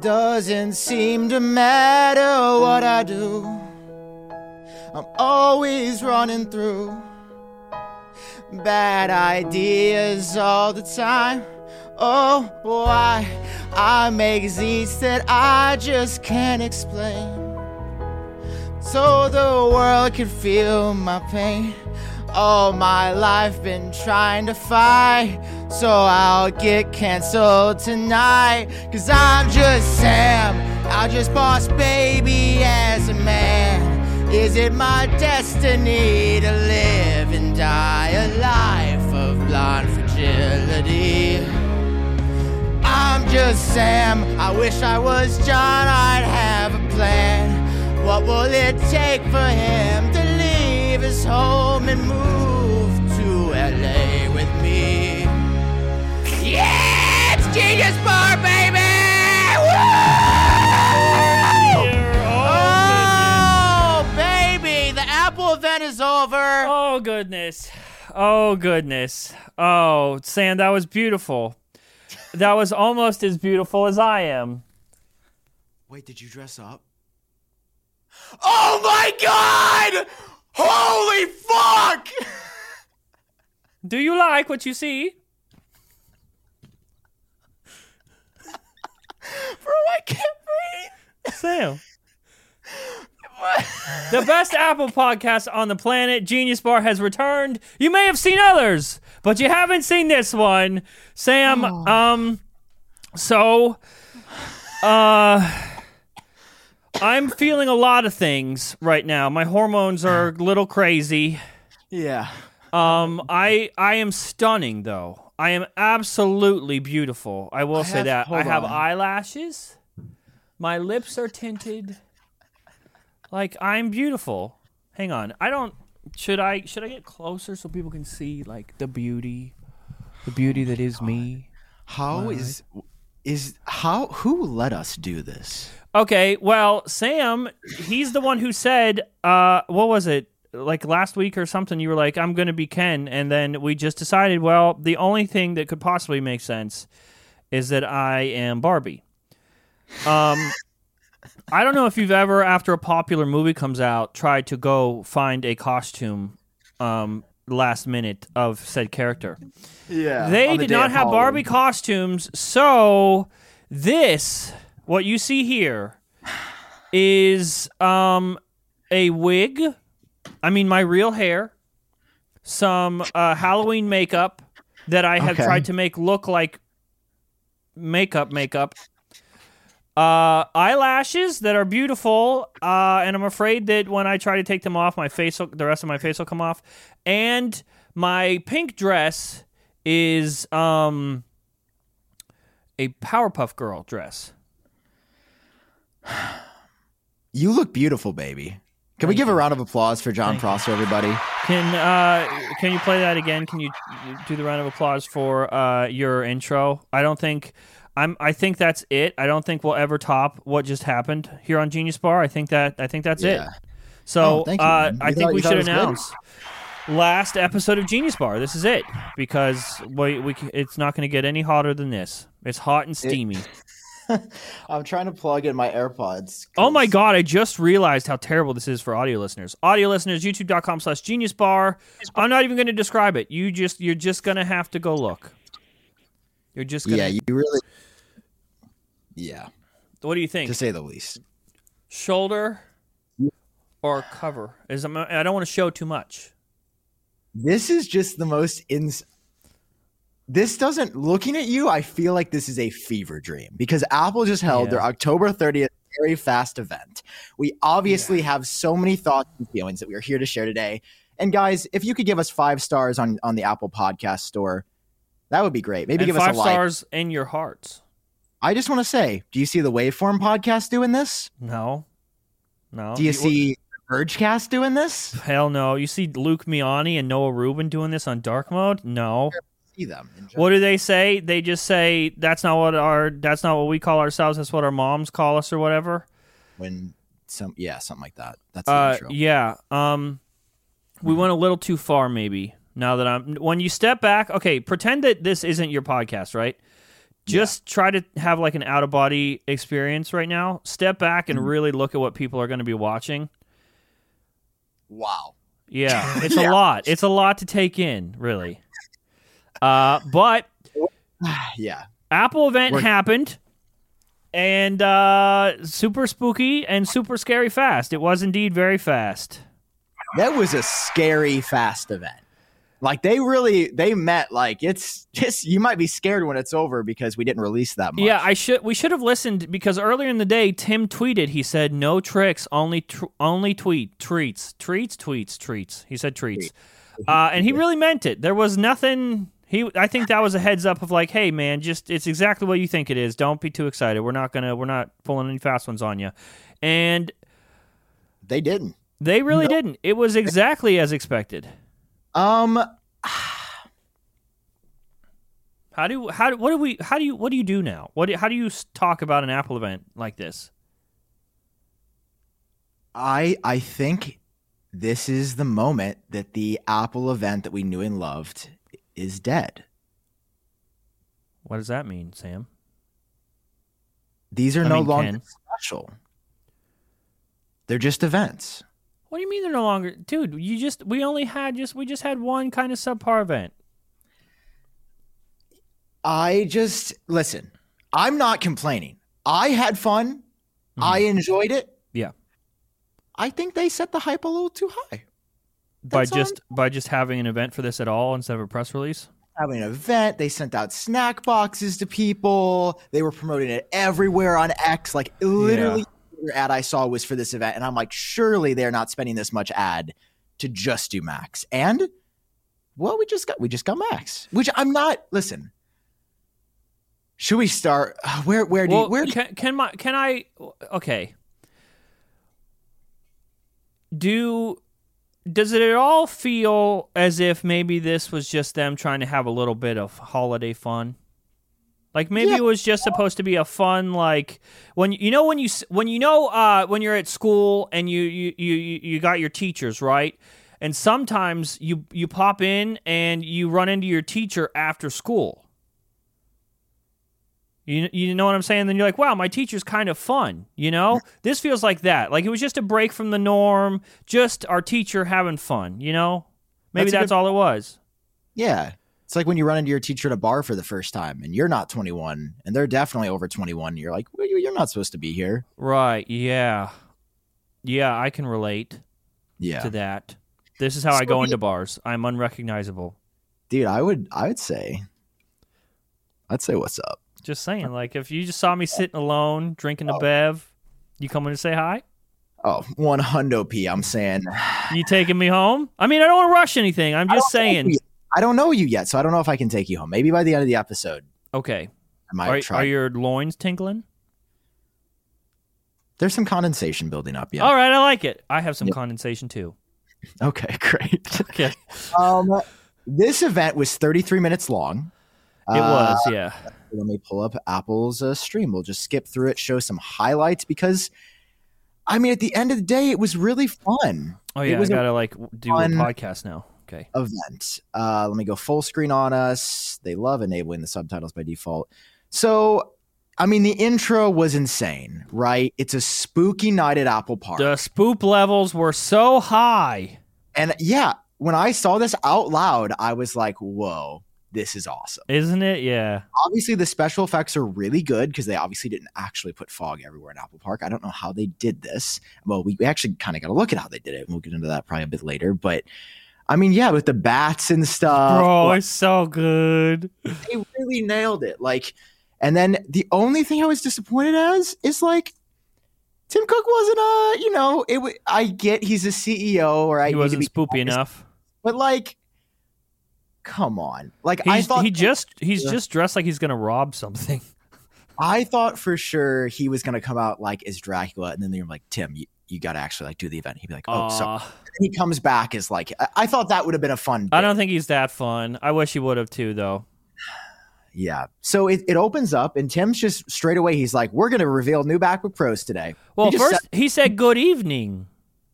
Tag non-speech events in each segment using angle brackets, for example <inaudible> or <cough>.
Doesn't seem to matter what I do. I'm always running through bad ideas all the time. Oh, why I make these that I just can't explain. So the world can feel my pain. All my life been trying to fight. So I'll get canceled tonight. Cause I'm just Sam. I just boss baby as a man. Is it my destiny to live and die a life of blind fragility? I'm just Sam. I wish I was Jon. I'd have a plan. What will it take for him to his home and move to LA with me? Yeah, it's Genius Bar, baby! Woo! Oh, baby, the Apple event is over. Oh goodness. Oh goodness. Oh, Sam, that was beautiful. That was almost as beautiful as I am. Wait, did you dress up? Oh my god! Holy fuck! Do you like what you see? Bro, I can't breathe. Sam. <laughs> the best Apple podcast on the planet, Genius Bar, has returned. You may have seen others, but you haven't seen this one. Sam, um, so, uh, I'm feeling a lot of things right now. My hormones are a little crazy. Yeah. Um, I I am stunning though. I am absolutely beautiful. I will say have- that. I have on. eyelashes. My lips are tinted. Like I'm beautiful. Hang on. I don't should I should I get closer so people can see like the beauty the beauty that is me? How is is how who let us do this? Okay, well, Sam, he's the one who said, uh, what was it? Like last week or something, you were like, I'm going to be Ken. And then we just decided, well, the only thing that could possibly make sense is that I am Barbie. Um, I don't know if you've ever, after a popular movie comes out, tried to go find a costume um, last minute of said character. Yeah. They did not have Barbie costumes, so this what you see here is um a wig. I mean my real hair, some uh, Halloween makeup that I have Okay. tried to make look like makeup makeup. Uh, eyelashes that are beautiful, uh, and I'm afraid that when I try to take them off, my face, will, the rest of my face will come off. And my pink dress is um a Powerpuff Girl dress. <sighs> You look beautiful, baby. Can we give a round of applause for Jon Prosser, everybody? Can uh can you play that again? Can you do the round of applause for uh your intro? I don't think I'm I think that's it. I don't think we'll ever top what just happened here on Genius Bar. I think that I think that's Yeah. it. So Oh, thank you, uh. I You think we should it was good? announce last episode of Genius Bar. This is it because we, we it's not going to get any hotter than this. It's hot and steamy. <laughs> I'm trying to plug in my AirPods. Oh my god, I just realized how terrible this is for audio listeners. Audio listeners, youtube.com slash genius bar. I'm not even gonna describe it. You just you're just gonna have to go look. You're just gonna Yeah, you really. Yeah, what do you think? to say the least. Shoulder or cover? Is I don't want to show too much. This is just the most ins. This doesn't. Looking at you, I feel like this is a fever dream because Apple just held Yeah. their October 30th very fast event. We obviously have so many thoughts and feelings that we are here to share today. And guys, if you could give us five stars on on the Apple Podcast Store, that would be great. Maybe and give five us like. stars in your hearts. I just want to say, do you see the Waveform podcast doing this? No. No. Do you see Vergecast doing this? Hell no. You see Luke Miani and Noah Rubin doing this on dark mode? No. See them. What do they say? They just say that's not what our that's not what we call ourselves. That's what our moms call us or whatever. when some yeah something like that. That's the Uh, intro. yeah. Um, we went a little too far, maybe. Now that I'm when you step back, okay, pretend that this isn't your podcast, right? just try to have like an out of body experience right now. Step back and Mhm. really look at what people are going to be watching. Wow. Yeah, <laughs> it's Yeah. a lot. It's a lot to take in, really. Uh, but <sighs> yeah. Apple event We're- happened, and uh, super spooky and super scary fast. It was indeed very fast. That was a scary fast event. Like they really they met like it's just you might be scared when it's over because we didn't release that much. Yeah, I should. We should have listened because earlier in the day, Tim tweeted. He said, "No tricks, only tr- only tweet treats, treats, tweets, treats." He said treats, uh, and he really meant it. There was nothing. He, I think that was a heads up of like, "Hey, man, just it's exactly what you think it is. Don't be too excited. We're not gonna, we're not pulling any fast ones on you." And They didn't. they really No. didn't. It was exactly as expected. Um How do how do what do we how do you what do you do now? What do, how do you talk about an Apple event like this? I I think this is the moment that the Apple event that we knew and loved is dead. What does that mean, Sam? These are I no mean, longer Ken. special. They're just events. What do you mean they're no longer, dude? You just we only had just we just had one kind of subpar event. I just listen. I'm not complaining. I had fun. I enjoyed it. Mm-hmm. Yeah. I think they set the hype a little too high. By That's just by just having an event for this at all instead of a press release. Having an event, they sent out snack boxes to people. They were promoting it everywhere on X. Like literally, every ad I saw was for this event, and I'm like, surely they're not spending this much ad to just do Macs. And well, we just got we just got Macs, which I'm not. Listen, should we start? <sighs> Where where do Well, you, where do can can my can I? Okay. Do does it at all feel as if maybe this was just them trying to have a little bit of holiday fun? Like maybe Yeah. it was just supposed to be a fun like when you know when you when you know uh when you're at school and you you you you you got your teachers, right? And sometimes you you pop in and you run into your teacher after school. You, you know what I'm saying? Then you're like, wow, my teacher's kind of fun. You know, this feels like that. Like it was just a break from the norm, just our teacher having fun. You know, maybe That's that's, good- all it was. Yeah. It's like when you run into your teacher at a bar for the first time and you're not 21 and they're definitely over 21. You're like, well, you- you're not supposed to be here. Right? Yeah, yeah, I can relate Yeah. to that. This is how I go we- into bars. I'm unrecognizable. Dude, I would, I would say, I'd say, what's up? Just saying, like if you just saw me sitting alone drinking a bev, you coming to say hi? Oh, one hundo P. I'm saying, <sighs> You taking me home? I mean, I don't want to rush anything. I'm just saying. I don't know you yet, so I don't know if I can take you home. Maybe by the end of the episode, Okay, I might are, try. are your loins tingling? There's some condensation building up. Yeah. All right, I like it. I have some condensation too. <laughs> Okay, great. <laughs> Okay. um, this event was 33 minutes long. It Uh, was, yeah. Let me pull up Apple's uh, stream. We'll just skip through it, show some highlights because, I mean, at the end of the day, it was really fun Oh it yeah, I was a gotta like do a podcast now. Okay. event. Uh, let me go full screen on us. They love enabling the subtitles by default. So, I mean, the intro was insane, right? It's a spooky night at Apple Park. The spoop levels were so high. and yeah, when I saw this out loud, I was like, whoa, this is awesome. Isn't it? Yeah. Obviously, the special effects are really good because they obviously didn't actually put fog everywhere in Apple Park. I don't know how they did this. Well, we actually kind of got to look at how they did it. and We'll get into that probably a bit later. But I mean, yeah, with the bats and stuff. Bro, like, it's so good. they really nailed it. Like, and then the only thing I was disappointed as is like, Tim Cook wasn't a, you know, it. wa- I get he's a CEO, or I He wasn't be spoopy honest, enough. but like, come on, like I thought he just he's Yeah. just dressed like he's gonna rob something. <laughs> I thought for sure he was gonna come out like as Dracula, and then they're like, Tim, you, you got to actually like do the event. He'd be like, oh, so he comes back as like, I, I thought that would have been a fun. I don't think he's that fun. I wish he would have too, though. Yeah. So it, it opens up, and Tim's just straight away. He's like, "We're gonna reveal new MacBook Pros today." Well, first he said good evening.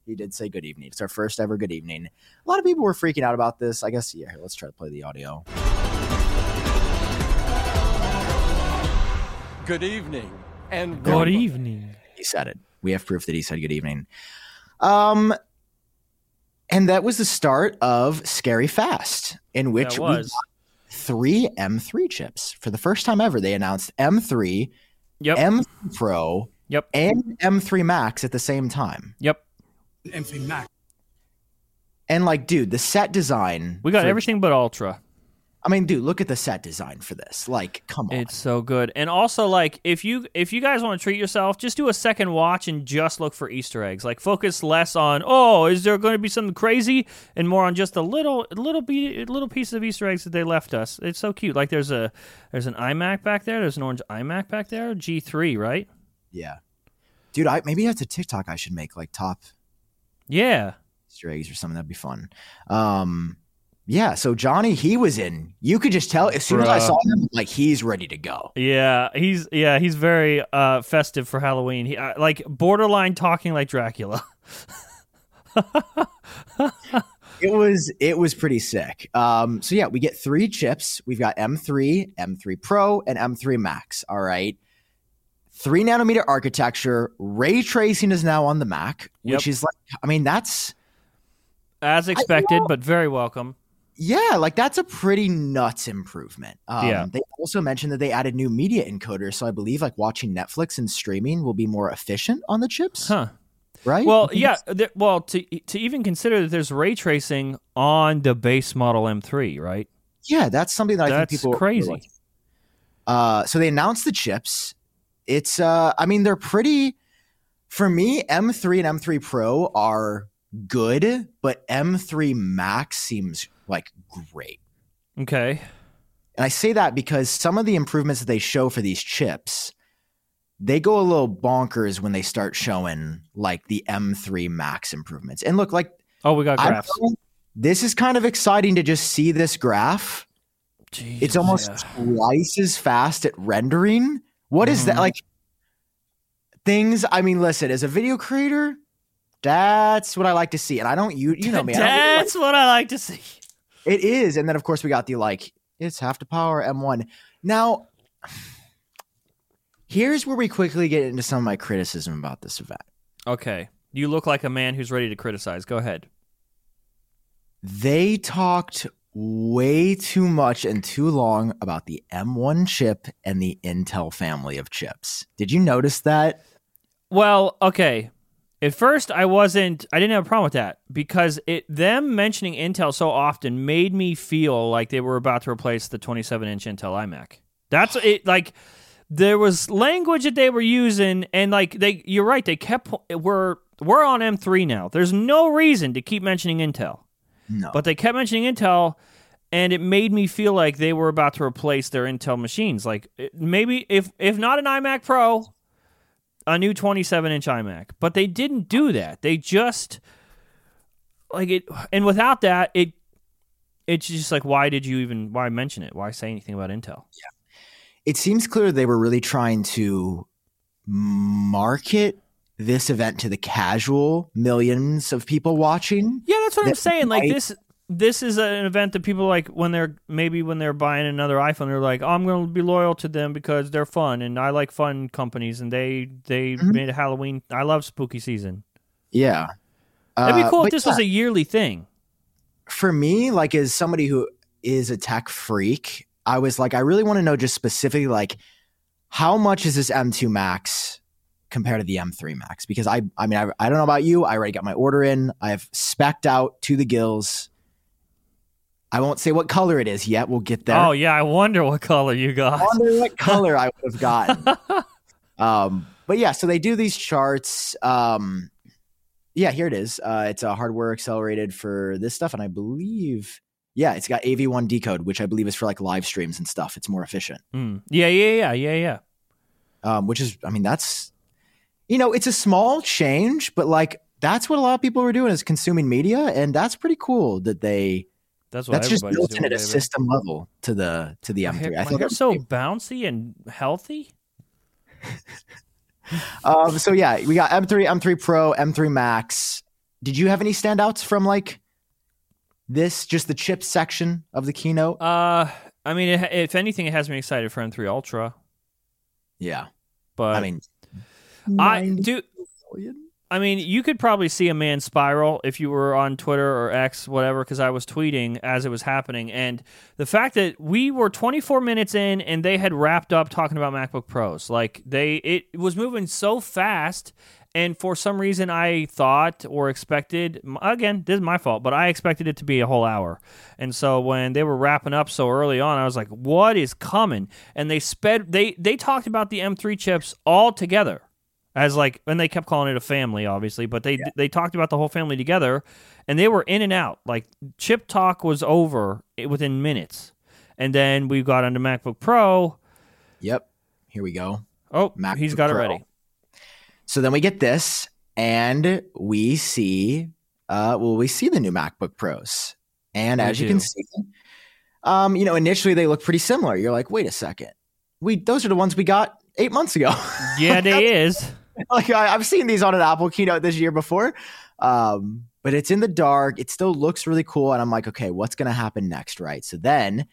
He did say good evening. It's our first ever good evening. A lot of people were freaking out about this. I guess, yeah, let's try to play the audio. Good evening. And Good welcome. evening. He said it. We have proof that he said good evening. Um, and that was the start of Scary Fast, in which That we was. got three M3 chips for the first time ever. They announced M3, Yep. M3 Pro, Yep. and M3 Max at the same time. Yep. M3 Max. And like, dude, the set design. We got for- everything but Ultra. I mean, dude, look at the set design for this. Like, come on. It's so good. And also like if you if you guys want to treat yourself, just do a second watch and just look for Easter eggs. Like focus less on, "Oh, is there going to be something crazy?" and more on just a little little be little piece of Easter eggs that they left us. It's so cute. Like there's a there's an iMac back there, there's an orange iMac back there, G3, right? yeah, dude. I maybe that's a TikTok I should make like top Yeah. Easter eggs or something. That'd be fun. Um, yeah. So Johnny, he was in. You could just tell as soon as I saw him, like he's ready to go. Yeah, he's yeah, he's very uh festive for Halloween. He uh, like borderline talking like Dracula. <laughs> It was it was pretty sick. Um, so yeah, we get three chips. We've got M3, M3 Pro, and M3 Max. All right. Three nanometer architecture. Ray tracing is now on the Mac, which Yep. is like, I mean, that's As expected, know- but very welcome. yeah, like that's a pretty nuts improvement. Um, Yeah. They also mentioned that they added new media encoders, so I believe like watching Netflix and streaming will be more efficient on the chips, Huh. right? Well, yeah. Th- well, to to even consider that there's ray tracing on the base model M3, right? yeah, that's something that I That's think people are crazy. like. Uh, so they announced the chips. It's, uh, I mean, they're pretty. For me, M3 and M3 Pro are good, but M3 Max seems like great. Okay. And I say that because some of the improvements that they show for these chips, they go a little bonkers when they start showing like the M3 Max improvements. And look, like Oh, we got I'm graphs. this is kind of exciting to just see this graph. Jeez, It's almost yeah. twice as fast at rendering. What is that Mhm. like? Things. I mean, listen, as a video creator, that's what I like to see. And I don't, you, you know me. I really like- That's what I like to see. It is. And then of course we got the like, it's half the power M1. Now, here's where we quickly get into some of my criticism about this event. Okay. You look like a man who's ready to criticize. Go ahead. They talked way too much and too long about the M1 chip and the Intel family of chips. Did you notice that? Well, okay. At first, I wasn't. I didn't have a problem with that because it them mentioning Intel so often made me feel like they were about to replace the 27-inch Intel iMac. That's it. Like there was language that they were using, and like they, you're right. They kept we're we're on M3 now. There's no reason to keep mentioning Intel, No. but they kept mentioning Intel, and it made me feel like they were about to replace their Intel machines. Like maybe if if not an iMac Pro, a new 27 inch iMac. But they didn't do that. They just like it, and without that, it it's just like why did you even why mention it? Why say anything about Intel? Yeah, it seems clear they were really trying to market this event to the casual millions of people watching. Yeah, that's what I'm That saying. Like this this is an event that people like when they're maybe when they're buying another iPhone, they're like, oh, I'm going to be loyal to them because they're fun and I like fun companies and they they Mhm. made a Halloween. I love spooky season. Yeah. That'd be Uh, cool if this yeah, was a yearly thing. for me, like as somebody who is a tech freak, I was like, I really want to know just specifically like how much is this M2 Max compared to the M3 Max? Because I I mean I, I don't know about you. I already got my order in. I've specced out to the gills. I won't say what color it is yet. We'll get there. Oh yeah, I wonder what color you got I wonder what color I would have <laughs> gotten. um, but yeah, so they do these charts. Um, yeah, here it is. Uh, it's a hardware accelerated for this stuff, and I believe, yeah, it's got AV1 decode, which I believe is for like live streams and stuff. It's more efficient. Mm. Yeah, yeah, yeah, yeah, yeah. Um, which is, I mean, that's, you know, it's a small change, but like that's what a lot of people were doing is consuming media, and that's pretty cool that they. That's what That's just built doing. in at a system level to the to the M3. hair- I my thought that hair's was so bouncy and healthy. Um, so yeah, we got M3, M3 Pro, M3 Max. Did you have any standouts from like this, just the chip section of the keynote? Uh, I mean, if anything, it has me excited for M3 Ultra. Yeah. But I mean, I do. I mean, you could probably see a man spiral if you were on Twitter or X, whatever, because I was tweeting as it was happening. And the fact that we were 24 minutes in and they had wrapped up talking about MacBook Pros, like they, it was moving so fast. And for some reason, I thought or expected, again, this is my fault, but I expected it to be a whole hour. And so when they were wrapping up so early on, I was like, what is coming? And they sped, they, they talked about the M3 chips all together as like and they kept calling it a family obviously but they they talked about the whole family together and they were in and out. Like chip talk was over within minutes and then we got onto macbook pro. Yep. Here we go. oh MacBook he's got it ready. So then we get this, and we see, uh, well, we see the new MacBook Pros, and We as you can see, um, you know, initially they look pretty similar. You're like, wait a second, we those are the ones we got eight months ago. yeah they <laughs> is like I, I've seen these on an Apple keynote this year before, um, but it's in the dark. It still looks really cool, and I'm like, okay, what's gonna happen next, right? So then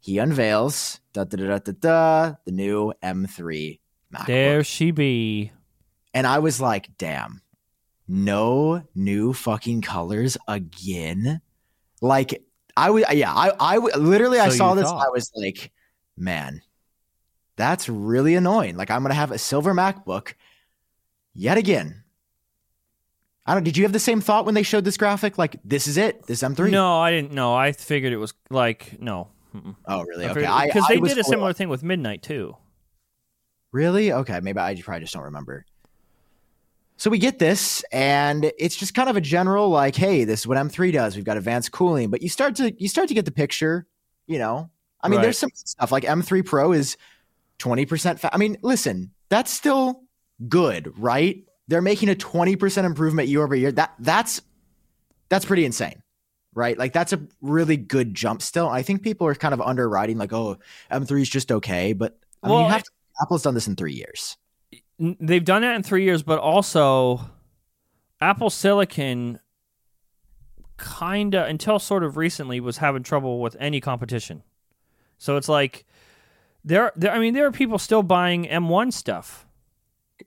he unveils da da da da da, da the new M3 MacBook. there she be And I was like, damn, no new fucking colors again. Like I would, yeah, I, I literally, I saw this. thought. I was like, man, that's really annoying. Like I'm going to have a silver MacBook yet again. I don't, did you have the same thought when they showed this graphic? Like this is it, this M3? no i didn't know i figured it was like no Oh, really? Okay. because they did a similar thing with midnight too Really? Okay, maybe I probably just don't remember. So we get this, and it's just kind of a general like, "Hey, this is what M3 does. We've got advanced cooling." But you start to you start to get the picture. You know, I mean, Right. there's some stuff like M3 Pro is twenty percent. Fa- I mean, listen, that's still good, right? They're making a twenty percent improvement year over year. That that's that's pretty insane, right? Like that's a really good jump. Still, I think people are kind of underwriting like, "Oh, M3 is just okay," but I mean, Well, you have to, Apple's done this in three years. They've done it in three years, but also Apple Silicon kinda until sort of recently was having trouble with any competition. So it's like there, there I mean, there are people still buying M1 stuff.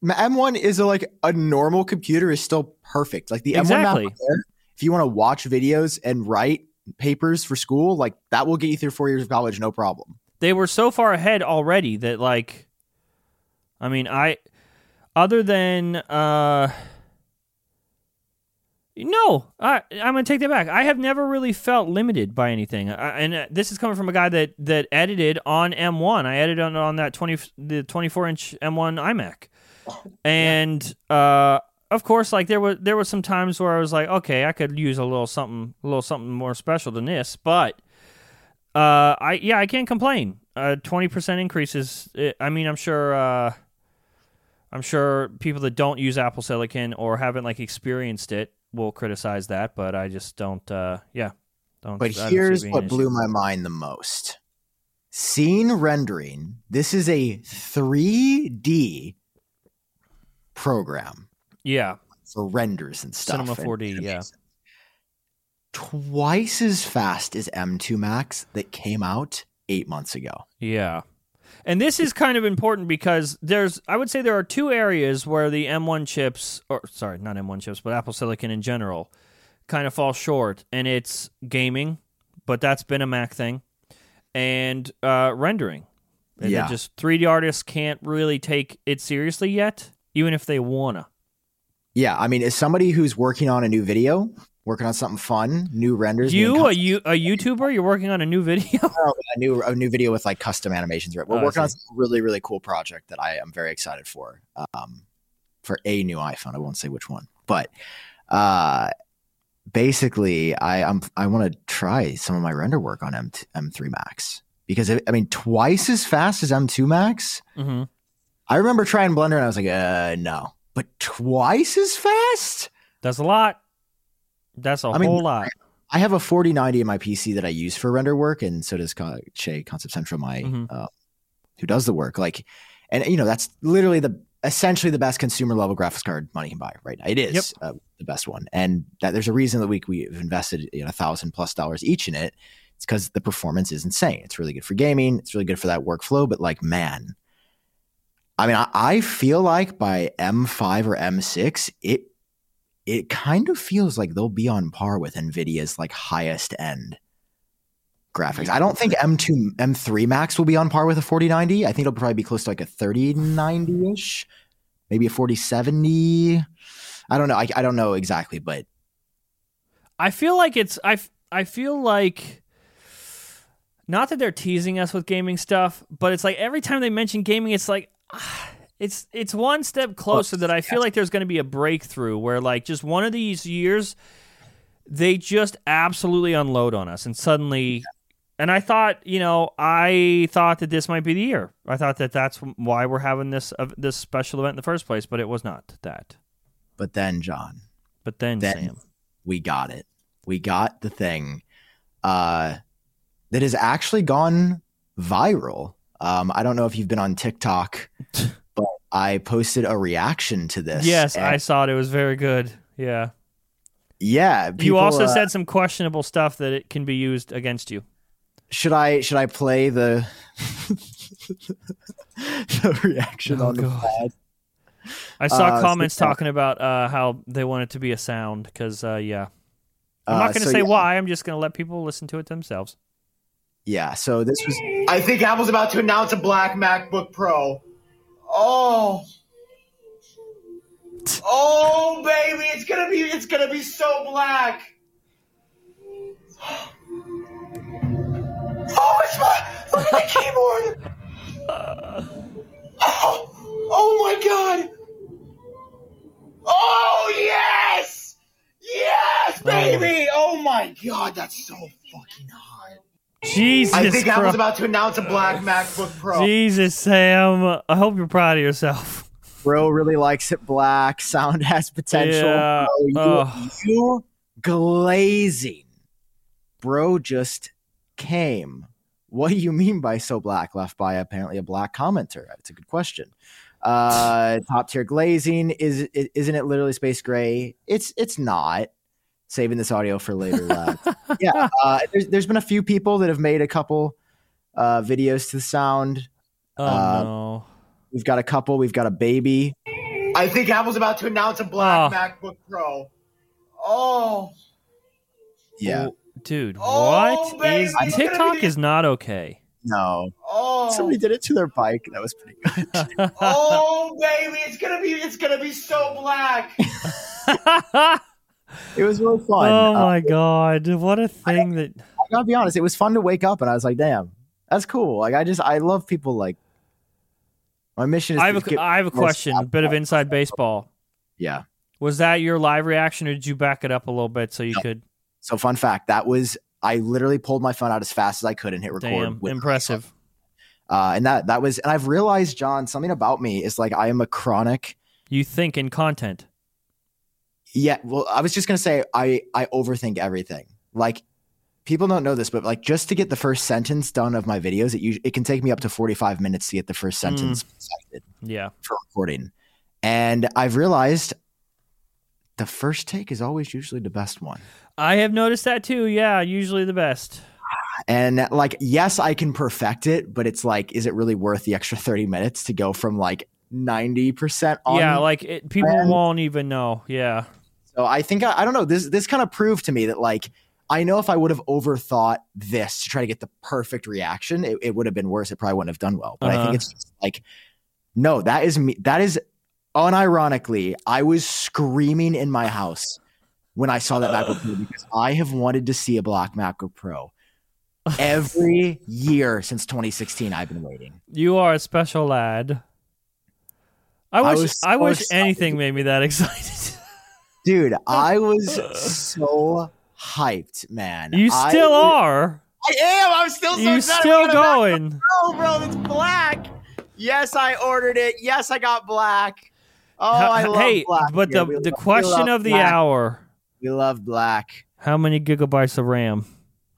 M1 is a, like a normal computer is still perfect. Like the Exactly. M1 MacBook if you want to watch videos and write papers for school, like that will get you through four years of college, no problem. They were so far ahead already that like I mean, I other than uh no, I, I'm going to take that back. I have never really felt limited by anything, I, and uh, this is coming from a guy that that edited on M1. I edited on, on that 20 the 24 inch M1 iMac, and uh, of course, like there was there was some times where I was like, okay, I could use a little something a little something more special than this, but uh, I yeah, I can't complain. Uh, twenty percent increases. I mean, I'm sure. Uh, I'm sure people that don't use Apple Silicon or haven't like experienced it will criticize that, but I just don't. Uh, yeah, don't. But don't here's what blew my mind the most. Scene rendering. This is a 3D program Yeah, for renders and stuff. Cinema and 4D, yeah. Twice as fast as M2 Max that came out eight months ago. yeah. And this is kind of important because there's, I would say, there are two areas where the M1 chips, or sorry, not M1 chips, but Apple Silicon in general, kind of fall short, and it's gaming, but that's been a Mac thing, and uh, rendering. And Yeah. just 3D artists can't really take it seriously yet, even if they wanna. Yeah, I mean, as somebody who's working on a new video, working on something fun, new renders, You, a, you, a YouTuber, you're working on a new video. <laughs> a new a new video with like custom animations. Right, We're Oh, working on some really really cool project that I am very excited for. Um, for a new iPhone, I won't say which one, but uh, basically, I I'm, I want to try some of my render work on M M3 Max because I I mean twice as fast as M2 Max. mm-hmm. I remember trying Blender and I was like, uh, no, but twice as fast. That's a lot. That's a I mean, whole lot. I have a 4090 in my PC that I use for render work, and so does Con- Shay Concept Central, my Mhm. uh, who does the work. Like, and you know, that's literally the essentially the best consumer level graphics card money can buy right now. It is uh, the best one, and that there's a reason that we we've invested you know a thousand plus dollars each in it. It's because the performance is insane. It's really good for gaming. It's really good for that workflow. But like, man, I mean, I, I feel like by M5 or M6, it it kind of feels like they'll be on par with Nvidia's like highest end graphics. I don't think M2 M3 Max will be on par with a 4090. I think it'll probably be close to like a 3090-ish, maybe a 4070. I don't know. I, I don't know exactly, but I feel like it's I I feel like not that they're teasing us with gaming stuff, but it's like every time they mention gaming, it's like <sighs> it's it's one step closer that I feel like there's going to be a breakthrough where like just one of these years they just absolutely unload on us and suddenly and I thought, you know, I thought that this might be the year. I thought that that's why we're having this uh, this special event in the first place, but it was not that. but then Jon, But then, Then- Sam, we got it. We got the thing uh, that has actually gone viral. Um, I don't know if you've been on TikTok, <laughs> but I posted a reaction to this. yes, and I saw it. It was very good. Yeah. yeah. you also uh, said some questionable stuff that it can be used against you. should I should I play the <laughs> the reaction Oh, on the God. pod? I saw Uh, so- comments talking about uh, how they want it to be a sound because, uh, yeah. I'm Uh, not going to so say yeah, why. I'm just going to let people listen to it themselves. Yeah, so this was I think Apple's about to announce a black MacBook Pro. Oh. Oh baby, it's gonna be it's gonna be so black. <gasps> Oh, it's my look at the keyboard. <laughs> Oh, oh my god. Oh yes, yes, oh. baby. Oh my god, that's so fucking hot. Jesus I think Apple's Christ. about to announce a black MacBook Pro. Jesus, Sam. I hope you're proud of yourself. bro really likes it black. Sound has potential. Yeah, Bro, you, ugh. you glazing. Bro just came. What do you mean by so black? Left by apparently a black commenter. It's a good question. Uh, <laughs> top tier glazing is i- isn't it literally space gray? It's it's not. Saving this audio for later. lads. <laughs> yeah, uh, there's there's been a few people that have made a couple uh, videos to the sound. Oh, Uh, no. We've got a couple. We've got a baby. I think Apple's about to announce a black Oh. MacBook Pro. Oh, Yeah. Oh, Dude, Oh, what baby, is TikTok be- is not okay. No. oh, Somebody did it to their bike. That was pretty good. <laughs> oh, baby, it's gonna be it's gonna be so black. <laughs> it was really fun. oh Uh, my god, what a thing that I gotta be honest, it was fun to wake up and I was like, damn, that's cool. Like I just I love people like my mission is I have to a, get I have a question, a bit of inside baseball. Yeah. Was that your live reaction or did you back it up a little bit so you No. could So fun fact, that was I literally pulled my phone out as fast as I could and hit record. damn impressive. Uh, and that that was and I've realized, Jon, something about me is like I am a chronic You think in content. Yeah, well, I was just gonna say I I overthink everything. Like people don't know this, but like just to get the first sentence done of my videos, it usually it can take me up to forty five minutes to get the first hmm. sentence selected Yeah. for recording. And I've realized the first take is always usually the best one. I have noticed that too. Yeah, usually the best. And like, yes, I can perfect it, but it's like, is it really worth the extra thirty minutes to go from like ninety percent on? yeah, like it, people won't even know. Yeah. So I think I, I don't know. This this kind of proved to me that like I know if I would have overthought this to try to get the perfect reaction, it, it would have been worse. It probably wouldn't have done well. But I Uh-huh. think it's just like no, that is me. That is unironically, I was screaming in my house when I saw that MacBook Pro because I have wanted to see a black MacBook Pro every <laughs> year since 2016. I've been waiting. You are a special lad. I I wish I, so wish excited. anything made me that <laughs> excited. Dude, I was <laughs> so hyped, man. you I- still are. I am. I'm still so You excited. still going. Pro, bro. That's black. Yes, I ordered it. Yes, I got black. Oh, I love hey, black. but Yeah, the the love- question of the black. hour: We love black. How many gigabytes of RAM?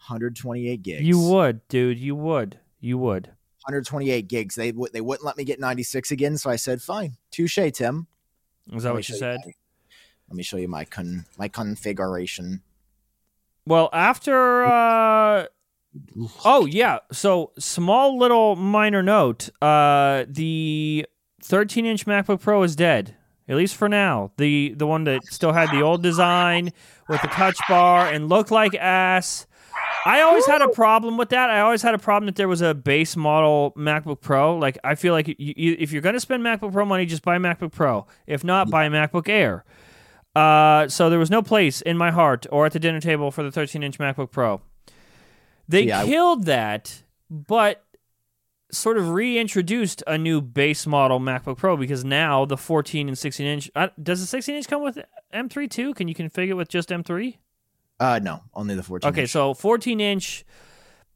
128 gigs. You would, dude. You would. You would. 128 gigs. They w- they wouldn't let me get 96 again, so I said, "Fine, touche, Tim." Is that what you said? my- let me show you my con my configuration. Well, after uh Oh yeah, so small little minor note. Uh the 13 inch MacBook Pro is dead. At least for now. The the one that still had the old design with the touch bar and looked like ass. I always had a problem with that. I always had a problem that there was a base model MacBook Pro. Like I feel like you, you, if you're going to spend MacBook Pro money, just buy MacBook Pro. If not, buy MacBook Air. Uh, so there was no place in my heart or at the dinner table for the 13 inch MacBook Pro. They Yeah, I- killed that, but sort of reintroduced a new base model MacBook Pro because now the 14 and 16 inch uh, does the 16 inch come with M3 too? Can you configure it with just M3? Uh, no, only the 14. Okay, inch. so 14 inch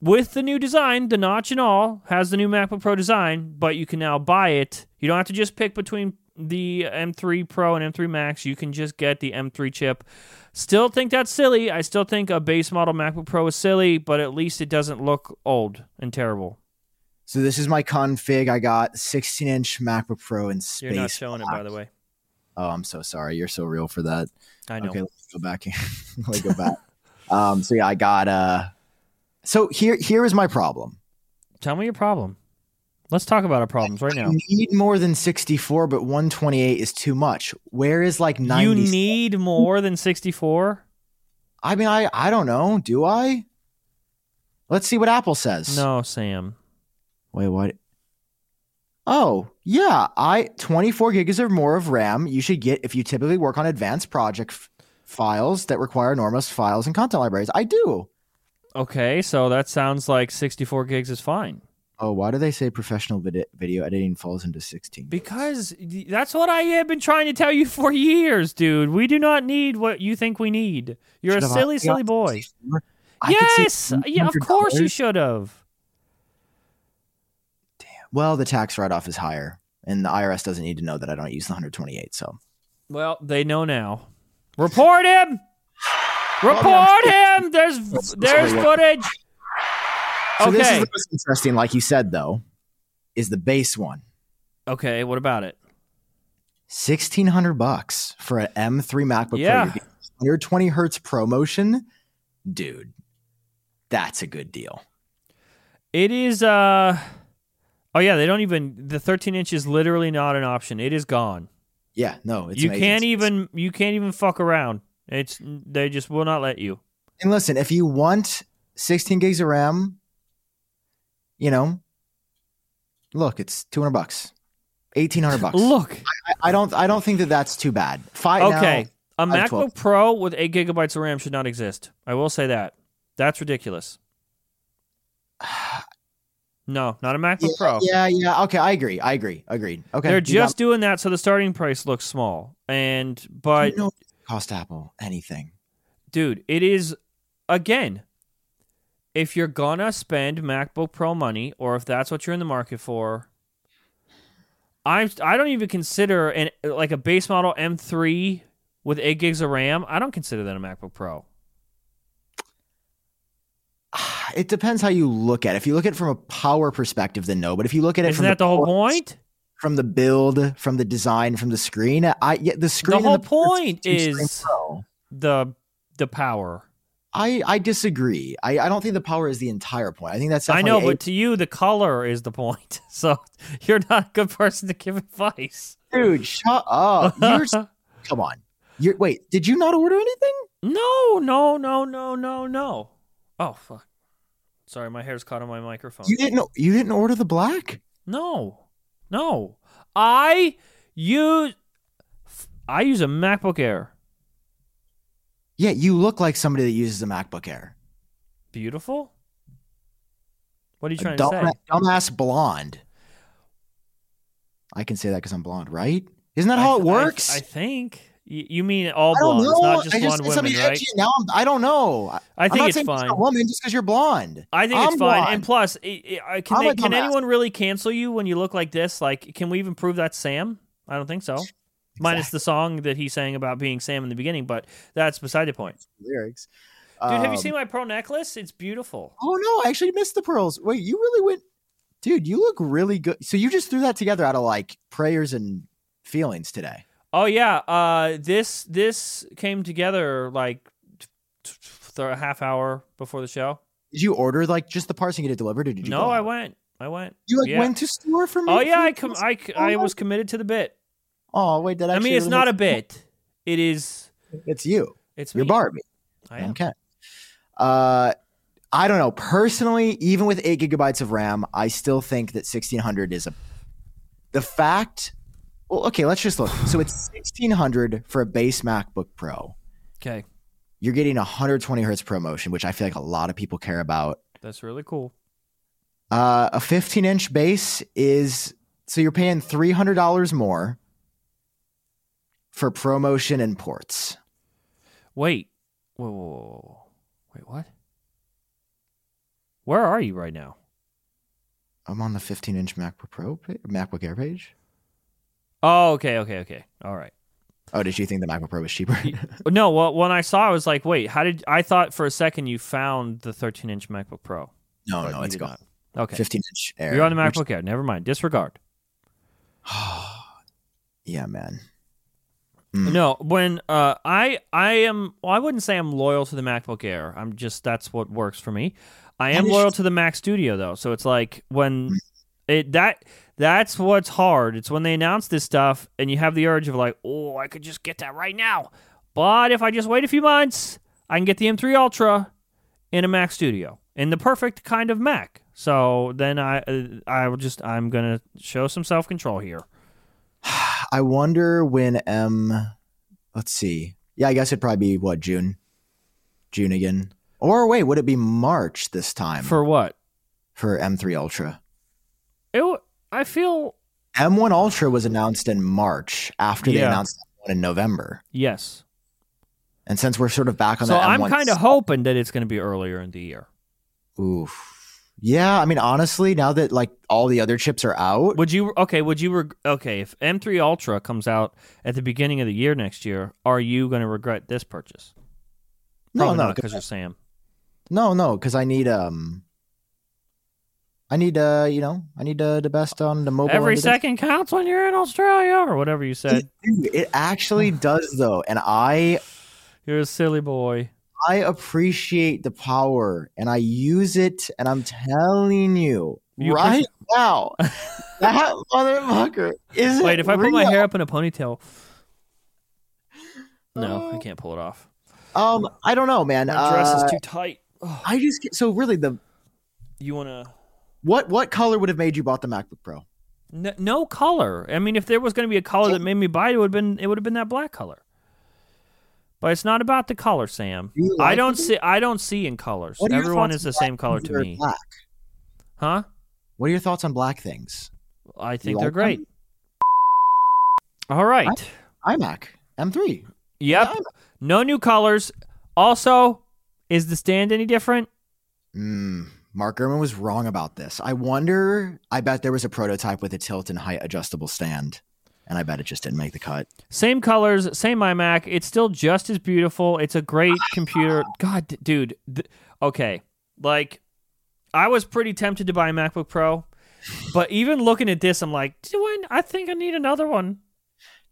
with the new design, the notch and all, has the new MacBook Pro design, but you can now buy it. You don't have to just pick between the M3 Pro and M3 Max. You can just get the M3 chip. Still think that's silly. I still think a base model MacBook Pro is silly, but at least it doesn't look old and terrible. So this is my config. I got 16 inch MacBook Pro in space. You're not showing it, by the way. Oh, I'm so sorry. You're so real for that. I know. Okay, let's go back. <laughs> let's go back. um, so yeah, I got uh. So here, here is my problem. Tell me your problem. Let's talk about our problems right now. You need more than 64, but 128 is too much. Where is like 90? You need more than 64? I mean, I I don't know. Do I? Let's see what Apple says. No, Sam. Wait, what? Oh, yeah. I 24 gigs or more of RAM you should get if you typically work on advanced project f- files that require enormous files and content libraries. I do. Okay, so that sounds like 64 gigs is fine. Oh, why do they say professional vid- video editing falls into 16? Because that's what I have been trying to tell you for years, dude. We do not need what you think we need. You're a Should have silly, silly boy. Yes, yeah, of course you should have. Damn. Well, the tax write off is higher, and the IRS doesn't need to know that I don't use the 128. So Well, they know now. Report him. Report him. There's there's footage. So this is the most interesting, like you said, though, is the base one. Okay, what about it? Sixteen hundred bucks for an M3 MacBook Yeah. Pro. You're getting 120 hertz ProMotion, dude. That's a good deal. It is uh Oh yeah, they don't even the 13 inch is literally not an option. It is gone. Yeah, no, it's you amazing. can't even you can't even fuck around. It's they just will not let you. And listen, if you want 16 gigs of RAM, you know, look, it's 200 bucks, 1800 bucks. Look. I, I don't, I don't think that that's too bad. Five. Okay. A I have 12. MacBook Pro with 8 gigabytes of RAM should not exist. I will say that. That's ridiculous. <sighs> No, not a MacBook Yeah, Pro. yeah, yeah. Okay, I agree. I agree. Agreed. Okay, They're just doing that so the starting price looks small. And but you know, cost Apple anything. dude, it is again. If you're gonna spend MacBook Pro money, or if that's what you're in the market for, I'm I don't even consider an like a base model M3 with eight gigs of RAM. I don't consider that a MacBook Pro. <sighs> It depends how you look at it. If you look at it from a power perspective, then no. But if you look at it Isn't from that the whole point? From the build, from the design, from the screen, I yeah, the screen. The whole ports point is- The the power. I I disagree. I, I don't think the power is the entire point. I think that's I know, a- but to you, the color is the point. <laughs> So you're not a good person to give advice. dude, shut up. <laughs> You're come on. You're wait. Did you not order anything? No, no, no, no, no, no. Oh fuck. Sorry, my hair's caught on my microphone. You didn't. You didn't order the black. no, no. I use I use a MacBook Air. Yeah, you look like somebody that uses a MacBook Air. Beautiful. What are you trying dumb, to say? dumbass blonde. I can say that because I'm blonde, right? Isn't that how I- it works? I, I think you mean all blondes, know. not just I blonde women, right? edgy. Now I'm, I don't know. I, think not it's you're fine. a woman just because you're blonde. I think I'm it's fine. blonde. And plus, i i uh, can, they, can anyone really cancel you when you look like this? Like, can we even prove that's Sam? I don't think so. Minus the song that he sang about being Sam in the beginning, but that's beside the point. lyrics. Dude, have you Um, seen my pearl necklace? It's beautiful. Oh no, I actually missed the pearls. Wait, you really went, dude. You look really good. So you just threw that together out of like prayers and feelings today. Oh yeah, uh, this this came together like t- t- t- a half hour before the show. Did you order like just the parts and get it delivered, or did you? No, go I went. I went. You like Yeah. went to store for me? Oh yeah, for- I com- I, c- I was committed to the bit. Oh wait, did I? I mean, it's not a bit. It is. It's you. It's You're me. Barbie. I am. Okay. Uh, I don't know. Personally, even with eight gigabytes of RAM, I still think that 1600 is a. The fact. Well, okay, let's just look. So it's 1600 for a base MacBook Pro. Okay, You're getting 120 hertz ProMotion, which I feel like a lot of people care about. that's really cool. Uh, a 15 inch base is so you're paying $300 more for ProMotion and ports. Wait. Whoa, whoa, whoa. Wait, what? Where are you right now? I'm on the 15 inch MacBook Pro, MacBook Air page. Oh, okay, okay, okay. All right. Oh, did you think the MacBook Pro was cheaper? <laughs> No, well, when I saw, it, I was like, wait, how did I thought for a second you found the 13 inch MacBook Pro? no, no, it's gone. not. Okay, 15 inch Air. you're on the MacBook Air. Never mind. Disregard. <sighs> yeah, man. Mm. No, when uh, I I am, well, I wouldn't say I'm loyal to the MacBook Air. I'm just that's what works for me. I am loyal to the Mac Studio though, so it's like when it that that's what's hard. It's when they announce this stuff and you have the urge of like, oh, I could just get that right now. But if I just wait a few months, I can get the M3 Ultra in a Mac Studio in the perfect kind of Mac. So then I uh, I will just I'm gonna show some self control here. <sighs> I wonder when M. Let's see. Yeah, I guess it'd probably be what June, June again. Or wait, would it be March this time For what? for M3 Ultra? It, I feel M1 Ultra was announced in March after they Yeah. announced one in November. yes. And since we're sort of back on So the I'm kind of hoping that it's going to be earlier in the year. Oof. Yeah, I mean, honestly, now that like all the other chips are out, Would you okay? Would you reg- okay if M3 Ultra comes out at the beginning of the year next year? Are you going to regret this purchase? no, Probably no, not because you're Sam. no, no, because I need um, I need uh, you know, I need uh, the best on the mobile. Every end of the- second counts when you're in Australia or whatever you said. Dude, it actually <sighs> does though, and I You're a silly boy. I appreciate the power, and I use it, and I'm telling you, You right <laughs> now, that motherfucker is. Wait, if I put my hair up in a ponytail. No, I can't pull it off. um, I don't know, man. My dress Uh, is too tight. Ugh. I just get, so really the You want to? what what color would have made you bought the MacBook Pro? No, no color. I mean, if there was going to be a color that made me buy it, it would have been it would have been that black color. But it's not about the color, Sam. Do you I don't see. I don't see in colors. What are your Everyone is the same color to me, Black? huh? What are your thoughts on black things? I think like they're great. them? All right. iMac M3. Yep. No new colors. Also, is the stand any different? Mm, Mark Gurman was wrong about this. I wonder. I bet there was a prototype with a tilt and height adjustable stand, and I bet it just didn't make the cut. Same colors, same iMac. It's still just as beautiful. It's a great computer. God, dude. Th- okay. Like, I was pretty tempted to buy a MacBook Pro, but even looking at this, I'm like, do I, I think I need another one.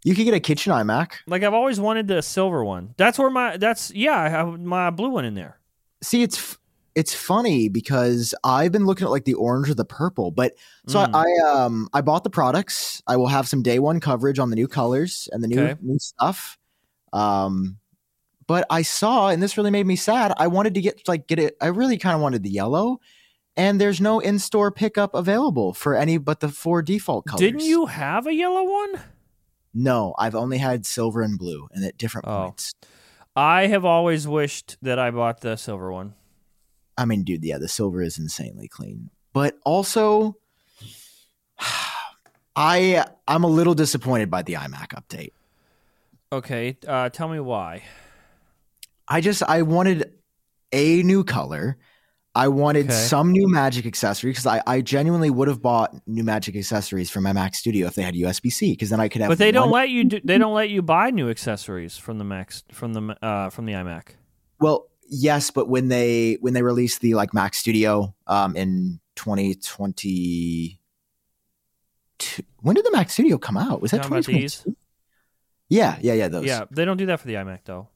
You could get a kitchen iMac. Like, I've always wanted the silver one. That's where my, that's, yeah, I have my blue one in there. See, it's it's funny because I've been looking at like the orange or the purple, but so Mm. I, I um I bought the products. I will have some day one coverage on the new colors and the new Okay. new stuff. Um, but I saw, and this really made me sad. I wanted to get like get it. I really kind of wanted the yellow, and there's no in store pickup available for any but the four default colors. Didn't you have a yellow one? No, I've only had silver and blue, and at different Oh. points. I have always wished that I bought the silver one. I mean, dude, yeah, the silver is insanely clean. But also <sighs> I I'm a little disappointed by the iMac update. Okay, uh, tell me why. I just I wanted a new color. I wanted Okay. some new magic accessories because I, I genuinely would have bought new magic accessories for my Mac Studio if they had USB C because then I could have. But they don't let you. Do, they don't let you buy new accessories from the Max from the uh, from the iMac. Well, yes, but when they when they released the like Mac Studio um in 2020 when did the Mac Studio come out? Was that Talking about 2022? Yeah, yeah, yeah, those. Yeah, they don't do that for the iMac though,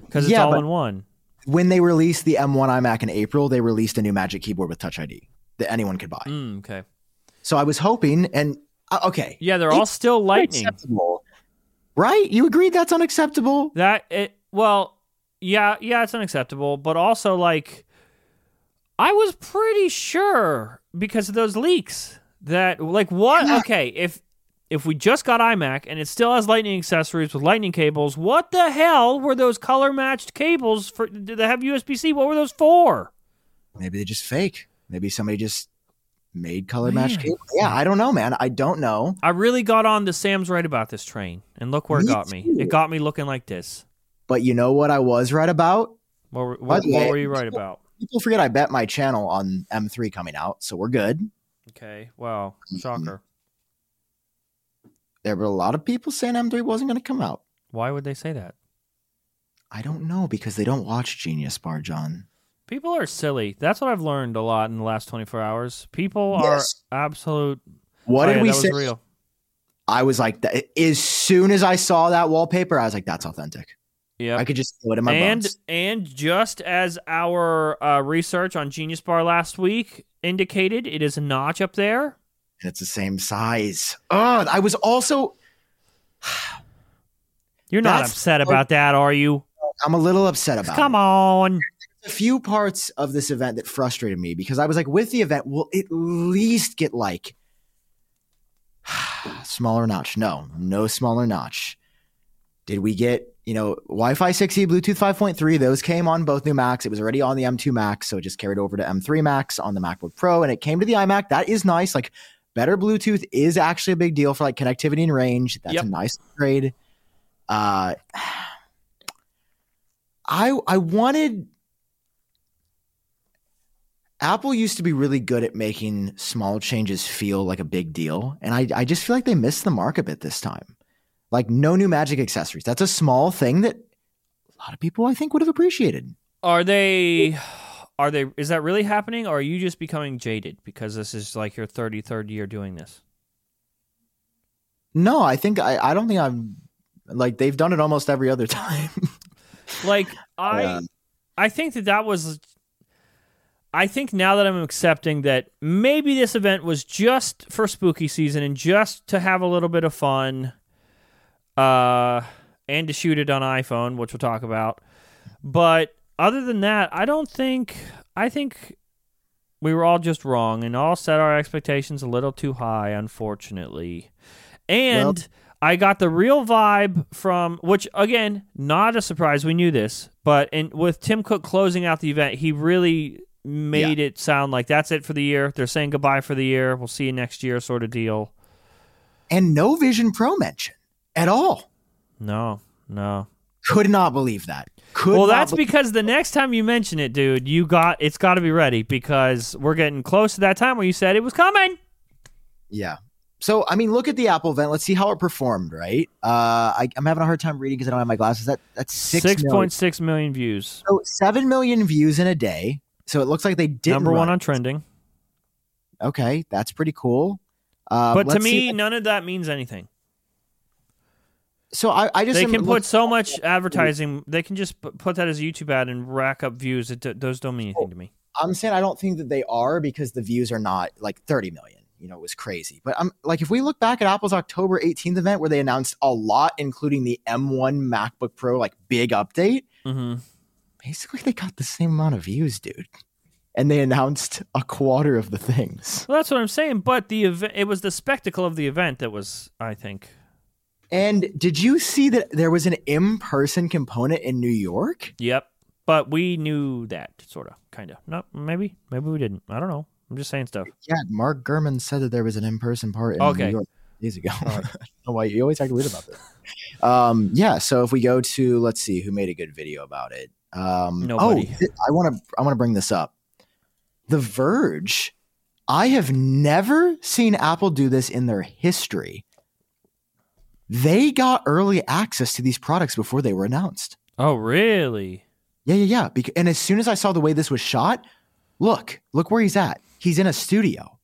because it's Yeah, all in one. When they released the M1 iMac in April, they released a new Magic Keyboard with Touch ID. that anyone could buy. Mm, okay. So I was hoping, and uh, okay, Yeah, they're all still lightning. right? You agreed that's unacceptable. That it well, yeah, yeah, it's unacceptable, but also like I was pretty sure because of those leaks that like what okay, if if we just got iMac and it still has lightning accessories with lightning cables, what the hell were those color matched cables for did they have USB-C? What were those for? Maybe they just fake. Maybe somebody just made color matched. Yeah, I don't know, man. I don't know. I really got on the Sam's right about this train, and look where it Me got me. too. It got me looking like this. But you know what I was right about? What, were- what, what way, were you right about? People forget I bet my channel on M3 coming out, so we're good. Okay, wow, Mm-hmm. shocker. There were a lot of people saying M3 wasn't going to come out. Why would they say that? I don't know because they don't watch Genius Bar, Jon. People are silly. That's what I've learned a lot in the last 24 hours. People Yes. are absolute. What Oh, did yeah, we say? Real. I was like, that- as soon as I saw that wallpaper, I was like, that's authentic. Yeah. I could just feel it in my and bones. and just as our uh, research on Genius Bar last week indicated, it is a notch up there. And it's the same size. Oh, I was also, <sighs> You're not That's- upset about that, are you? I'm a little upset about Come it. on. a few parts of this event that frustrated me because I was like, with the event, we'll at least get like <sighs> smaller notch. No, no smaller notch. Did we get, you know, Wi Fi 6E, Bluetooth 5.3? Those came on both new Macs. It was already on the M2 Max, so it just carried over to M3 Max on the MacBook Pro, and it came to the iMac. That is nice. Like, better Bluetooth is actually a big deal for like connectivity and range. That's Yep. a nice upgrade. Uh, I I wanted Apple used to be really good at making small changes feel like a big deal. And I, I just feel like they missed the mark a bit this time. Like, no new magic accessories. That's a small thing that a lot of people, I think, would have appreciated. Are they? Are they? Is that really happening, or are you just becoming jaded because this is like your 33rd year doing this? No, I think, I, I don't think I'm like, they've done it almost every other <laughs> time. Like I, Yeah. I think that that was. I think now that I'm accepting that maybe this event was just for spooky season and just to have a little bit of fun, uh, and to shoot it on iPhone, which we'll talk about. But other than that, I don't think. I think we were all just wrong and all set our expectations a little too high, unfortunately. And I got the real vibe from which again, not a surprise, we knew this, but and with Tim Cook closing out the event, he really made it sound like that's it for the year. They're saying goodbye for the year. We'll see you next year sort of deal. and no Vision Pro mention at all. No. No. Could not believe that. Could well, that's be- because the next time you mention it, dude, you got it's got to be ready because we're getting close to that time where you said it was coming. Yeah. So, I mean, look at the Apple event. Let's see how it performed, right? Uh, I, I'm having a hard time reading because I don't have my glasses. That That's six point six million views. So, 7 million views in a day. So, it looks like they did Number one on trending. Okay, that's pretty cool. Uh, but to me, none of that means anything. So I, I just They can put so much advertising. They can just put that as a YouTube ad and rack up views. It, d- those don't mean anything to me. I'm saying I don't think that they are because the views are not like 30 million. You know, it was crazy. But I'm like, if we look back at Apple's October 18th event where they announced a lot, including the M1 MacBook Pro, like big update, mm-hmm. basically they got the same amount of views, dude. And they announced a quarter of the things. Well, that's what I'm saying. But the event, it was the spectacle of the event that was, I think. And did you see that there was an in person component in New York? Yep. But we knew that, sort of, kind of. No, maybe, maybe we didn't. I don't know. I'm just saying stuff. Yeah, Mark Gurman said that there was an in person part in Okay. New York days ago. <laughs> I why you always act weird about this. Um, yeah, so if we go to let's see who made a good video about it. Um, Nobody. Oh, I want to I want to bring this up. The Verge. I have never seen Apple do this in their history. They got early access to these products before they were announced. Oh, really? Yeah, yeah, yeah. And as soon as I saw the way this was shot, look, look where he's at. He's in a studio.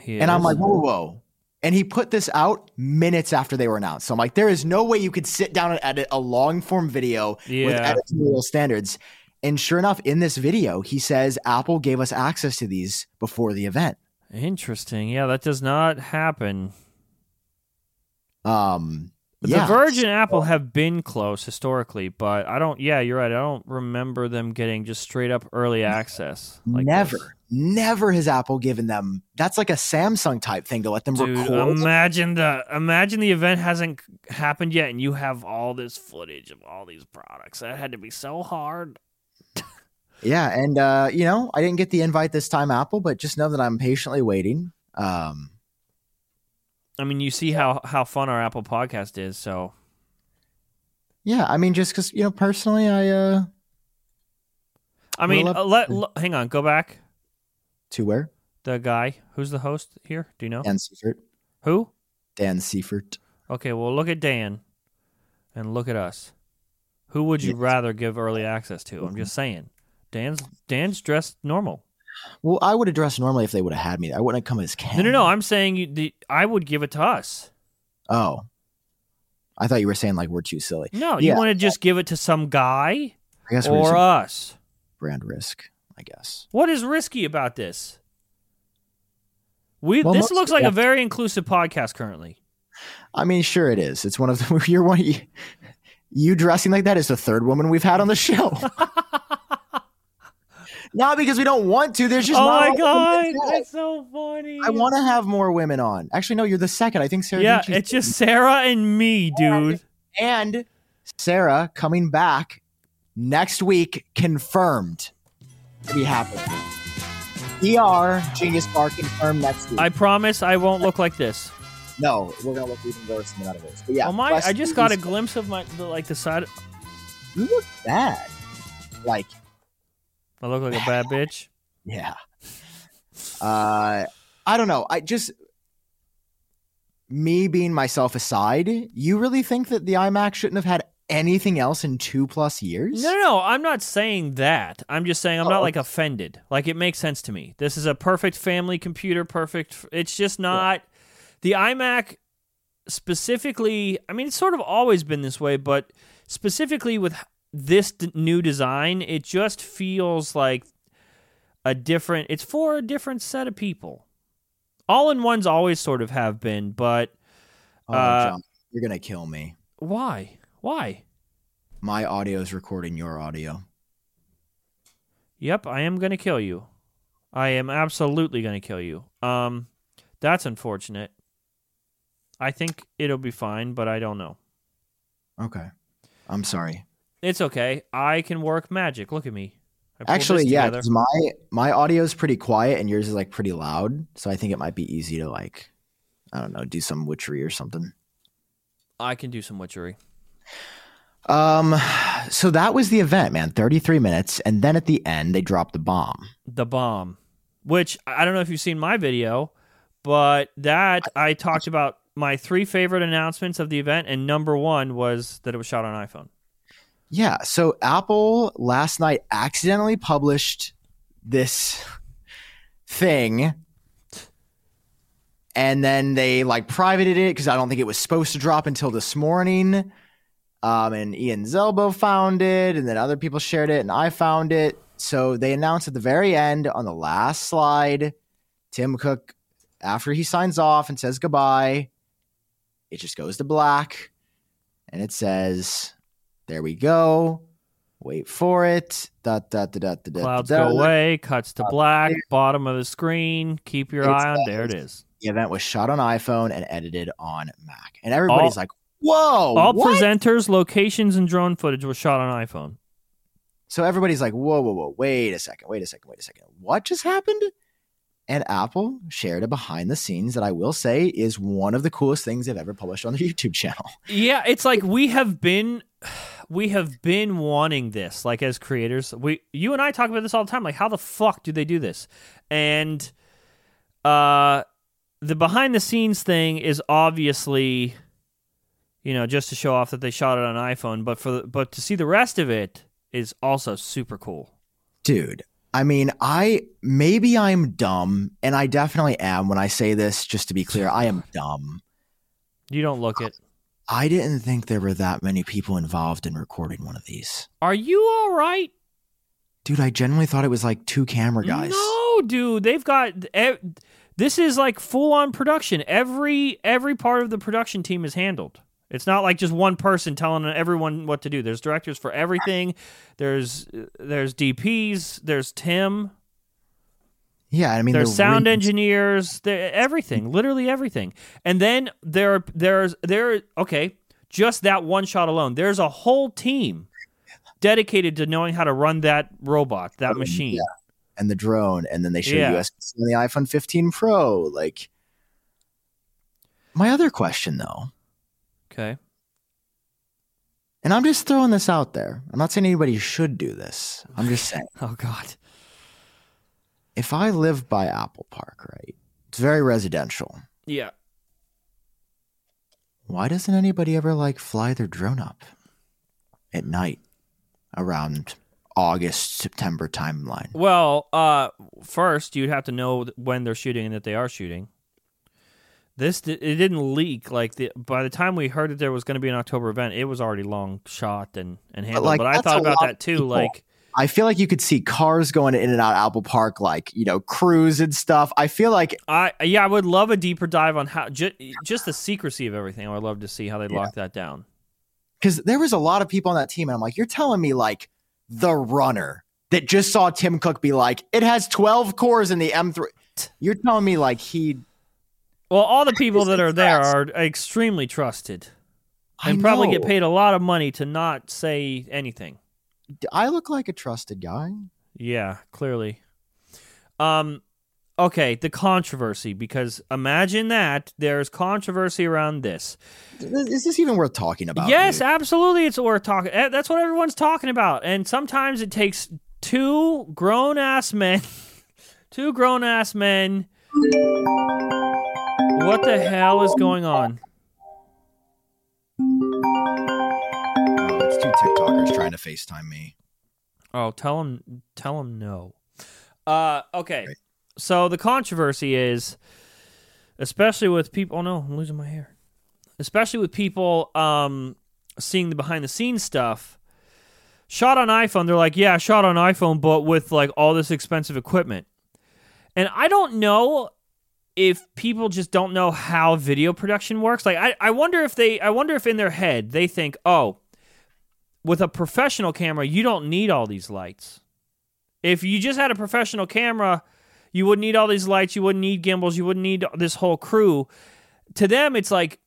He And I'm like, whoa, whoa, whoa. And he put this out minutes after they were announced. So I'm like, there is no way you could sit down and edit a long form video with editorial standards. And sure enough, in this video, he says Apple gave us access to these before the event. Interesting. Yeah, that does not happen. Um, The yeah. Verge and Apple have been close historically, but I don't. Yeah, you're right. I don't remember them getting just straight up early access. Like never, this. never has Apple given them. That's like a Samsung type thing to let them Dude, record. imagine the imagine the event hasn't happened yet, and you have all this footage of all these products. That had to be so hard. <laughs> Yeah, and uh, you know, I didn't get the invite this time, Apple, but just know that I'm patiently waiting. Um, I mean, you see how how fun our Apple podcast is. So yeah, I mean, just because you know, personally, I uh, I mean, uh, let, l- hang on, go back. to where The guy who's the host here. Do you know Dan Seifert, who? Dan Seifert. Okay, well, look at Dan, and look at us. Who would you Yes. rather give early access to? I'm just saying. Dan's Dan's dressed normal. Well, I would have dressed normally if they would have had me. I wouldn't have come as Ken. No, no, no. I'm saying you, the, I would give it to us. Oh, I thought you were saying like we're too silly. No, you want to just give it to some guy I guess or us. brand risk. I guess. What is risky about this? We Well, this looks like yeah. a very inclusive podcast currently. I mean, sure it is. It's one of the <laughs> you're one. You, <laughs> you dressing like that is the third woman we've had on the show. <laughs> Not because we don't want to. There's just oh my a lot of god, women to do it. that's so funny. I want to have more women on. Actually, no, you're the second. I think Sarah. Yeah, it's just Sarah and me, dude. and Sarah coming back next week, confirmed to be happening. ER Genius Bar confirmed next week. I promise I won't look like this. no, we're gonna look even worse than the. But yeah, oh my! I just got a glimpse of my the, like the side. You look bad. Like I look like a bad <laughs> bitch. Yeah. Uh, I don't know. I just me being myself aside, you really think that the iMac shouldn't have had anything else in two plus years? No, no, no. I'm not saying that. I'm just saying I'm Oh, not like offended. Like it makes sense to me. This is a perfect family computer. Perfect. It's just not the iMac specifically. I mean, it's sort of always been this way, but specifically with this d- new design, it just feels like a different. It's for a different set of people. All in ones always sort of have been, but Oh, Uh, Jon, you're gonna kill me. why? Why? My audio is recording your audio. Yep, I am going to kill you. I am absolutely going to kill you. Um that's unfortunate. I think it'll be fine, but I don't know. Okay. I'm sorry. It's okay. I can work magic. Look at me. Actually, yeah, together. 'cause my my audio is pretty quiet and yours is like pretty loud, so I think it might be easy to like, I don't know, do some witchery or something. I can do some witchery. Um, so that was the event, man. Thirty three minutes, and then at the end they dropped the bomb. The bomb, which I don't know if you've seen my video, but that I talked about my three favorite announcements of the event, and number one was that it was shot on iPhone. Yeah. So Apple last night accidentally published this thing. And then they like privated it because I don't think it was supposed to drop until this morning. Um, and Ian Zelbo found it, and then other people shared it, and I found it. So they announced at the very end on the last slide, Tim Cook, after he signs off and says goodbye, it just goes to black, and it says, "There we go." Wait for it. Da, da, da, da, da, da, Clouds da. go away, cuts to black, bottom of the screen. Keep your It's eye on. There it is. The event was shot on iPhone and edited on Mac, and everybody's All- like, "Whoa!" All what? presenters, locations, and drone footage was shot on iPhone. So everybody's like, whoa, whoa, whoa, wait a second, wait a second, wait a second. What just happened? And Apple shared a behind the scenes that I will say is one of the coolest things they've ever published on their <laughs> YouTube channel. Yeah, it's like we have been we have been wanting this like as creators. We you and I talk about this all the time like how the fuck do they do this? And uh the behind the scenes thing is obviously you know just to show off that they shot it on iPhone, but for the, but to see the rest of it is also super cool. Dude, I mean, I maybe I'm dumb, and I definitely am when I say this, just to be clear, I am dumb. You don't look it. I didn't think there were that many people involved in recording one of these. Are you all right? Dude, I genuinely thought it was like two camera guys. No, dude, they've got. This is like full on production. Every every part of the production team is handled. It's not like just one person telling everyone what to do. There's directors for everything. There's uh, there's DPs. There's Tim. Yeah, I mean, There's the sound engineers. Everything, literally everything. And then there there's there. Okay, just that one shot alone. There's a whole team dedicated to knowing how to run that robot, that Oh, machine. yeah. and the drone, and then they show Yeah. USB on the iPhone 15 Pro. Like, my other question though, Okay. and I'm just throwing this out there. I'm not saying anybody should do this. I'm just saying, <laughs> Oh God. If I live by Apple Park, right, it's very residential. Yeah. Why doesn't anybody ever like fly their drone up at night around August, September timeline? Well, uh, first you'd have to know when they're shooting and that they are shooting. This it didn't leak like the by the time we heard that there was going to be an October event, it was already long shot and and handled. But, like, I thought about that too. people. Like, I feel like you could see cars going in and out of Apple Park, like you know, crews and stuff. I feel like I yeah, I would love a deeper dive on how ju- just the secrecy of everything. I would love to see how they Yeah. lock that down. because there was a lot of people on that team, and I'm like, you're telling me like the runner that just saw Tim Cook be like, it has 12 cores in the M3. <laughs> You're telling me like he Well, all the <laughs> people that are there are extremely trusted and probably get paid a lot of money to not say anything. I look like a trusted guy. Yeah, clearly. Um okay, the controversy because imagine that there's controversy around this. Is this even worth talking about? yes, dude? absolutely it's worth talking. eh, That's what everyone's talking about. And sometimes it takes two grown-ass men <laughs> two grown-ass men What the hell is going on? To FaceTime me. Oh, tell him tell him no. Uh okay. Right. So the controversy is especially with people oh no, I'm losing my hair. Especially with people um seeing the behind the scenes stuff. Shot on iPhone, they're like, "Yeah, shot on iPhone but with like all this expensive equipment." And I don't know if people just don't know how video production works. Like I, I wonder if they I wonder if in their head they think, "Oh, with a professional camera, you don't need all these lights. If you just had a professional camera, you wouldn't need all these lights, you wouldn't need gimbals, you wouldn't need this whole crew. To them, it's like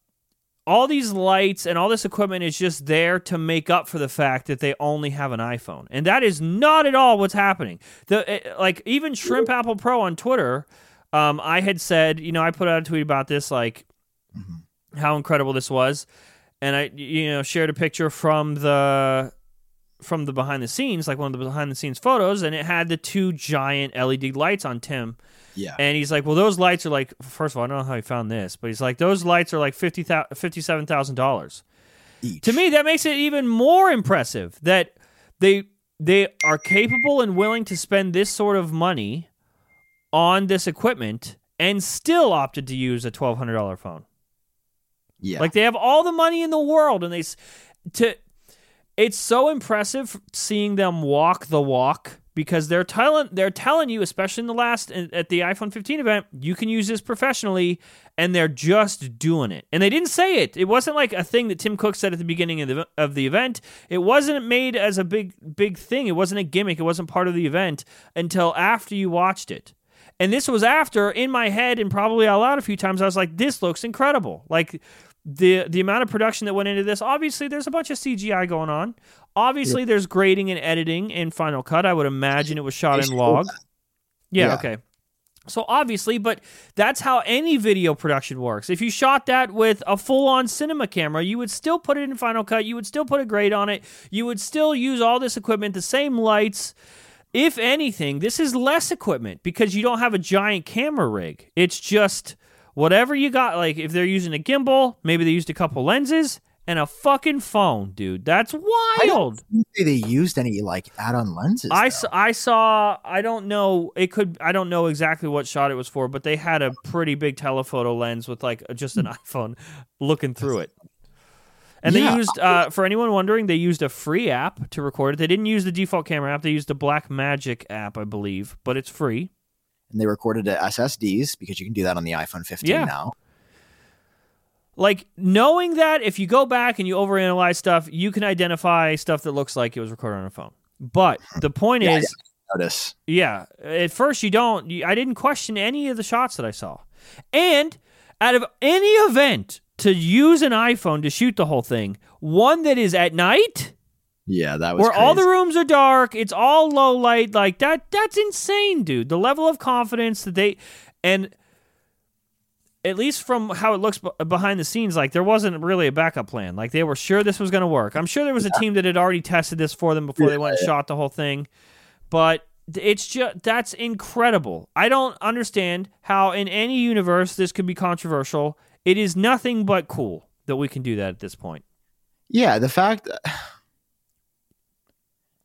all these lights and all this equipment is just there to make up for the fact that they only have an iPhone. And that is not at all what's happening. The eh, like even Shrimp Apple Pro on Twitter, um, I had said, you know, I put out a tweet about this like how incredible this was and I you know shared a picture from the from the behind the scenes, like one of the behind the scenes photos, and it had the two giant LED lights on Tim. Yeah. And he's like, "Well, those lights are like. First of all, I don't know how he found this, but he's like, those lights are like fifty fifty-seven thousand dollars. To me, that makes it even more impressive that they they are capable and willing to spend this sort of money on this equipment and still opted to use a twelve hundred dollar phone. Yeah. Like they have all the money in the world, and they to. It's so impressive seeing them walk the walk because they're telling they're telling you, especially in the last at the iPhone 15 event, you can use this professionally, and they're just doing it. And they didn't say it. It wasn't like a thing that Tim Cook said at the beginning of the of the event. It wasn't made as a big big thing. It wasn't a gimmick. It wasn't part of the event until after you watched it. And this was after, in my head, and probably out loud a few times, I was like, "This looks incredible!" Like the the amount of production that went into this. Obviously, there's a bunch of CGI going on. Obviously, there's grading and editing in Final Cut. I would imagine it was shot in log. Yeah, Yeah. okay. So obviously, but that's how any video production works. If you shot that with a full-on cinema camera, you would still put it in Final Cut. You would still put a grade on it. You would still use all this equipment, the same lights. If anything, this is less equipment because you don't have a giant camera rig. It's just whatever you got. Like if they're using a gimbal, maybe they used a couple lenses and a fucking phone, dude. That's wild. they used any like add-on lenses. I, though. s- I saw I don't know it could I don't know exactly what shot it was for but they had a pretty big telephoto lens with like just an iPhone looking through it And Yeah. they used, uh, for anyone wondering, they used a free app to record it. They didn't use the default camera app. They used the Blackmagic app, I believe, but it's free. And they recorded at SSDs because you can do that on the iPhone 15 Yeah. now. Like knowing that if you go back and you overanalyze stuff, you can identify stuff that looks like it was recorded on a phone. But the point Yeah, is, Notice. Yeah. At first, you don't. you- I didn't question any of the shots that I saw. And out of any event to use an iPhone to shoot the whole thing, one that is at night, Yeah, that was where all the rooms are dark, it's all low light, like that. That's insane, dude. The level of confidence that they and. At least from how it looks b- behind the scenes, like there wasn't really a backup plan. Like they were sure this was going to work. I'm sure there was a team that had already tested this for them before they went and shot the whole thing but it's just that's incredible. I don't understand how in any universe this could be controversial. It is nothing but cool that we can do that at this point. Yeah, the fact.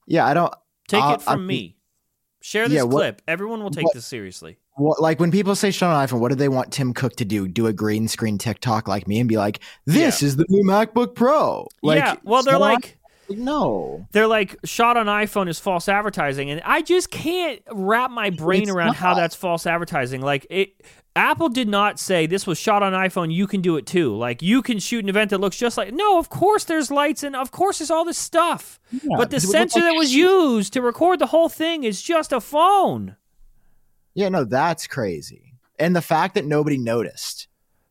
Yeah, I don't. Take Uh, it from I- me. Share this Yeah, what- clip. Everyone will take what- this seriously. What, like when people say on iPhone, what do they want Tim Cook to do? Do a green screen TikTok like me and be like, "This is the new MacBook Pro." Like, yeah, well they're like no. they're like shot on iPhone is false advertising and I just can't wrap my brain It's around how that's false advertising. Like it Apple did not say this was shot on iPhone, you can do it too. Like you can shoot an event that looks just like No, of course there's lights and of course there's all this stuff. but the because it would look sensor like that was used to record the whole thing is just a phone. Yeah, no, that's crazy. And the fact that nobody noticed.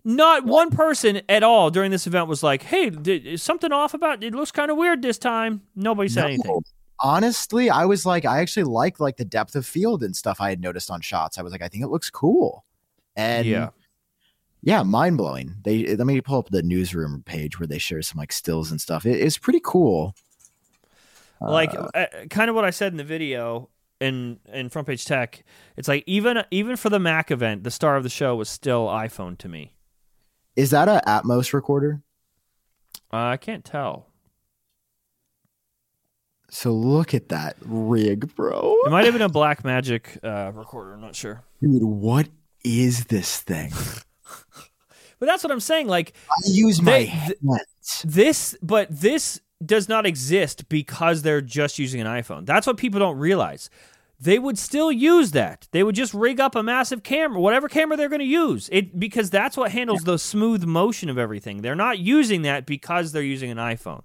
Not one person at all during this event was like, "Hey, did, is something off about it? Looks kind of weird this time." Nobody said No. anything. Honestly, I was like, I actually liked like the depth of field and stuff I had noticed on shots. I was like, I think it looks cool. And yeah, yeah, mind blowing. They let me pull up the newsroom page where they share some like stills and stuff. It, it's pretty cool. like Uh, uh, kind of what I said in the video in in front page tech. It's like even even for the Mac event, the star of the show was still iPhone to me. Is that a Atomos recorder? Uh, I can't tell. So look at that rig, bro. It might have been a Blackmagic uh, recorder. I'm not sure, Dude, what is this thing? <laughs> but that's what I'm saying. Like I use my They- hands. this, but this does not exist because they're just using an iPhone. That's what people don't realize. They would still use that. They would just rig up a massive camera, whatever camera they're going to use, it because that's what handles the smooth motion of everything. They're not using that because they're using an iPhone.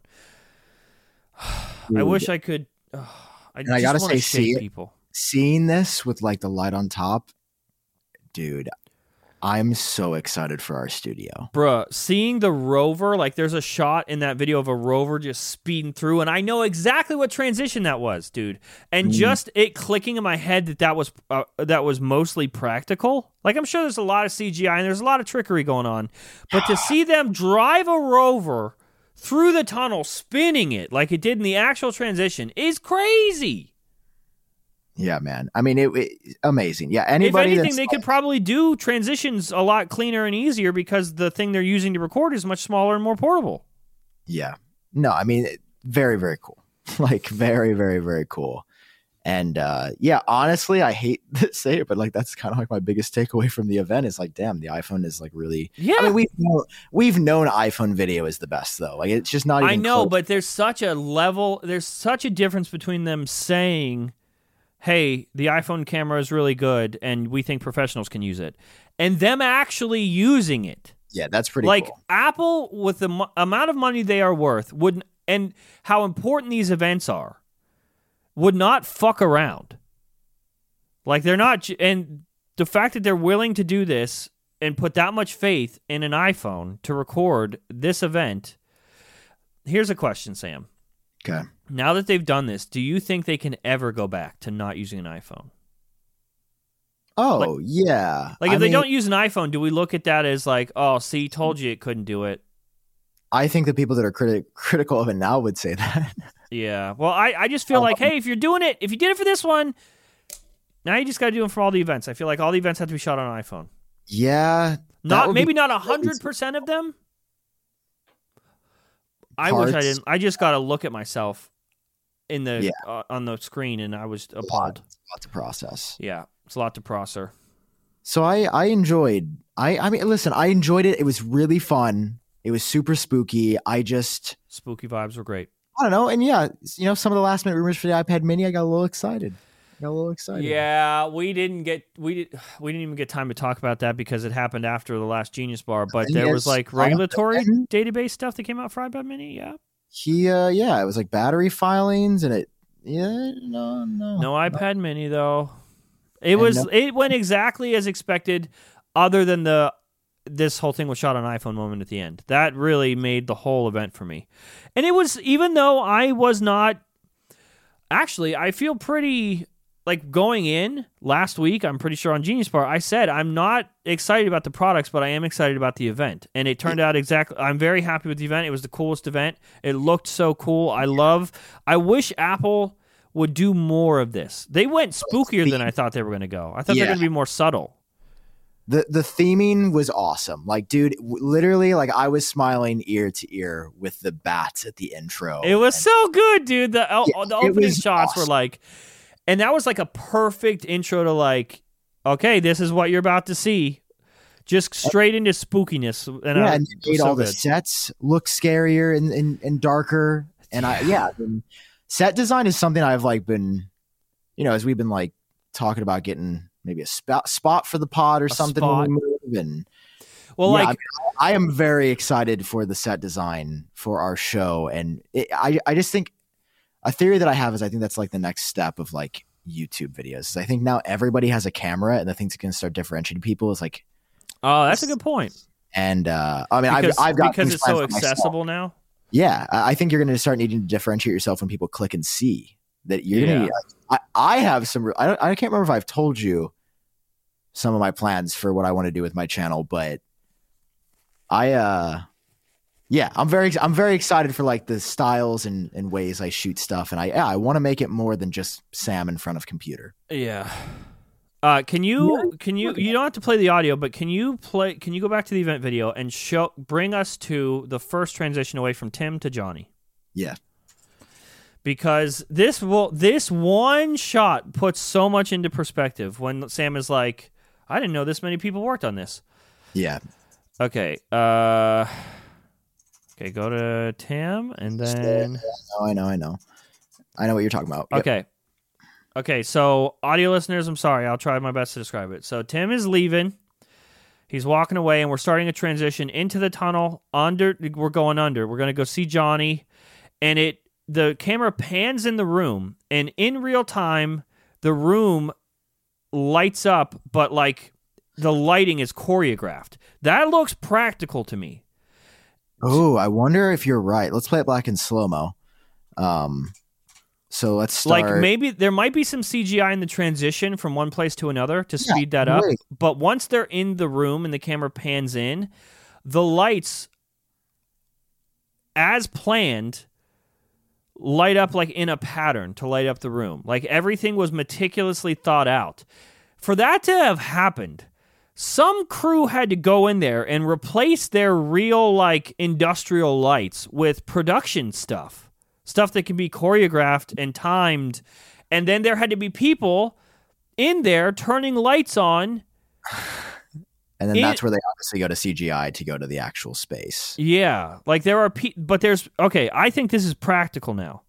<sighs> I wish I could. <sighs> I I just gotta say, see people. Seeing this with like the light on top, dude, I'm so excited for our studio. Bruh, seeing the rover, like there's a shot in that video of a rover just speeding through, and I know exactly what transition that was, dude. And Mm. just it clicking in my head that that was uh, that was mostly practical. Like I'm sure there's a lot of CGI and there's a lot of trickery going on, but to see them drive a rover through the tunnel, spinning it like it did in the actual transition, is crazy. Yeah, man. I mean, it, it amazing. Yeah, anybody. if anything, they could probably do transitions a lot cleaner and easier because the thing they're using to record is much smaller and more portable. Yeah. No, I mean, it- very, very cool. <laughs> like, very, very, very cool. And uh, yeah, honestly, I hate <laughs> to say it, but like that's kind of like my biggest takeaway from the event is like, damn, the iPhone is like really. Yeah, I mean, we've known, we've known iPhone video is the best though. Like, it's just not. Even I know, close. but there's such a level, there's such a difference between them saying, "Hey, the iPhone camera is really good, and we think professionals can use it," and them actually using it. yeah, that's pretty like cool. Apple, with the mo- amount of money they are worth, would and how important these events are, would not fuck around. Like they're not, and the fact that they're willing to do this and put that much faith in an iPhone to record this event. Here's a question, Sam. Okay. Now that they've done this, do you think they can ever go back to not using an iPhone? Oh yeah. Like, I if they mean, don't use an iPhone, do we look at that as like, oh, see, told you it couldn't do it? I think the people that are criti- critical of it now would say <laughs> that. Yeah. Well, I, I just feel like, Um, hey, if you're doing it, if you did it for this one, now you just got to do it for all the events. I feel like all the events have to be shot on iPhone. yeah. Not would be- maybe not hundred percent of them. I wish I didn't. I just got to look at myself in the Yeah. uh, on the screen, and I was a lot, appalled. a lot to process. Yeah, it's a lot to process. So I I enjoyed I I mean listen I enjoyed it. It was really fun. It was super spooky. I just Spooky vibes were great. I don't know. And yeah, you know, some of the last minute rumors for the iPad Mini, I got a little excited. Got a little excited. Yeah, we didn't get we did we didn't even get time to talk about that because it happened after the last Genius Bar. But there was like regulatory <laughs> database stuff that came out for iPad Mini. Yeah, He uh yeah, it was like battery filings and it yeah, no, no. no iPad Mini though. It And was no- it went exactly as expected, other than the this whole thing was shot on iPhone moment at the end. That really made the whole event for me. And it was even though I was not actually I feel pretty like going in last week, I'm pretty sure on Genius Bar, I said I'm not excited about the products, but I am excited about the event. And it turned out exactly I'm very happy with the event. It was the coolest event. It looked so cool. I love I wish Apple would do more of this. They went spookier than I thought they were going to go. I thought they were going to be more subtle. The the theming was awesome. Like, dude, w- literally, like I was smiling ear to ear with the bats at the intro. It was so good, dude. The Yeah, the opening shots were like, and that was like a perfect intro to like, okay, this is what you're about to see, just straight into spookiness. And yeah, I, and it it made so all the sets look scarier and, and, and darker. And I yeah, and set design is something I've like been, you know, as we've been like talking about getting maybe a spot spot for the pod or A something spot. when we move. And Well, yeah, like I, mean, I am very excited for the set design for our show, and it, I I just think a theory that I have is I think that's like the next step of like YouTube videos. I think now everybody has a camera, and the things that can start differentiating people is like, oh, that's a good point. and uh, I mean, Because, I've I've got because it's so planned for myself. accessible now. Yeah, I I think you're going to start needing to differentiate yourself when people click and see that you're Yeah. going to. I, I have some. I don't. I can't remember if I've told you some of my plans for what I want to do with my channel, but I. uh yeah, I'm very I'm very excited for like the styles and, and ways I shoot stuff, and I yeah, I want to make it more than just Sam in front of computer. Yeah. Uh, can you can you you don't have to play the audio, but can you play? Can you go back to the event video and show bring us to the first transition away from Tim to Johny? Yeah. because this will this one shot puts so much into perspective when Sam is like, I didn't know this many people worked on this. Yeah, Okay. Uh Okay, go to Tim and then I know, I know, I know what you're talking about. Yep. Okay. Okay, so audio listeners, I'm sorry. I'll try my best to describe it. So Tim is leaving. He's walking away and we're starting a transition into the tunnel under we're going under. We're going to go see Johny and it the camera pans in the room and in real time the room lights up but like the lighting is choreographed. That looks practical to me. Oh, I wonder if you're right. Let's play it back in slow mo. Um, so let's start. Like maybe there might be some CGI in the transition from one place to another to Yeah, speed that up. right. But once they're in the room and the camera pans in, the lights, as planned, light up like in a pattern to light up the room. Like everything was meticulously thought out. For that to have happened, some crew had to go in there and replace their real like industrial lights with production stuff. Stuff that can be choreographed and timed. And then there had to be people in there turning lights on. <sighs> And then it- that's where they obviously go to CGI to go to the actual space. yeah like there are pe- but there's okay i think this is practical now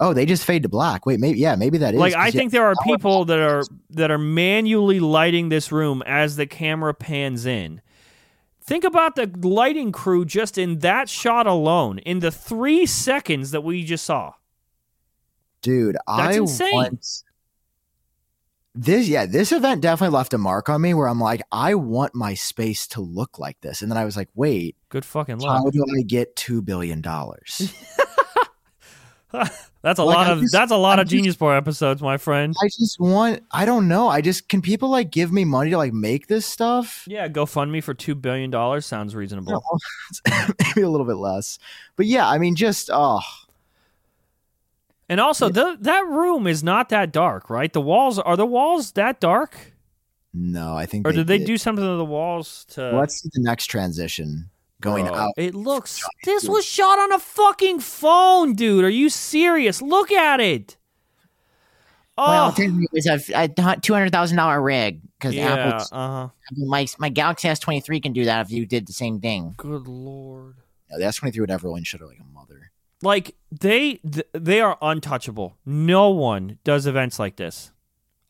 Oh, they just fade to black. Wait, maybe yeah, maybe that is. like I think there are people that are that are manually lighting this room as the camera pans in think about the lighting crew just in that shot alone in the three seconds that we just saw dude, I insane. want this. Yeah, this event definitely left a mark on me where I'm like, I want my space to look like this, and then I was like, wait, good fucking luck how do I get two billion dollars? <laughs> <laughs> that's a Like, lot I of just- that's a lot I of just- genius bar episodes my friend I just want. I don't know. I just can people like give me money to like make this stuff? Yeah, GoFundMe for two billion dollars sounds reasonable. <laughs> maybe a little bit less, but yeah, I mean, just oh. And also, the, that room is not that dark, right? The walls are the walls that dark, No, I think. or did they do something to the walls to? Let's see the next transition going Bro, out. It looks. This was shot on a fucking phone, dude. Are you serious? Look at it. Oh, Well, it was a, a two hundred thousand dollar rig because yeah. Apple's Uh huh. my my Galaxy S twenty three can do that if you did the same thing. Good lord. No, the S23 would never win. Should have like a mother. Like they th- they are untouchable. No one does events like this.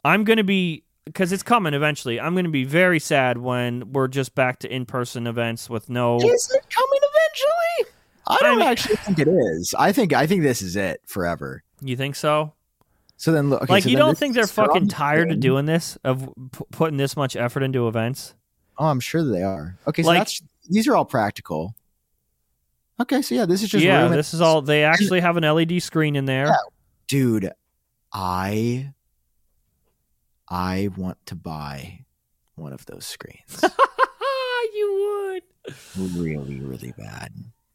I'm gonna be because it's coming eventually. I'm gonna be very sad when we're just back to in person events with no. Is it coming eventually? I don't mean- actually think it is. I think I think this is it forever. You think so? So then, look. Okay, like so you don't think they're fucking tired of doing this of p- putting this much effort into events? Oh, I'm sure they are. Okay, so Like- that's these are all practical. Okay, so yeah, this is just yeah, this is all. They <laughs> actually have an LED screen in there. Yeah. dude. I I want to buy one of those screens <laughs> you would. really, really bad.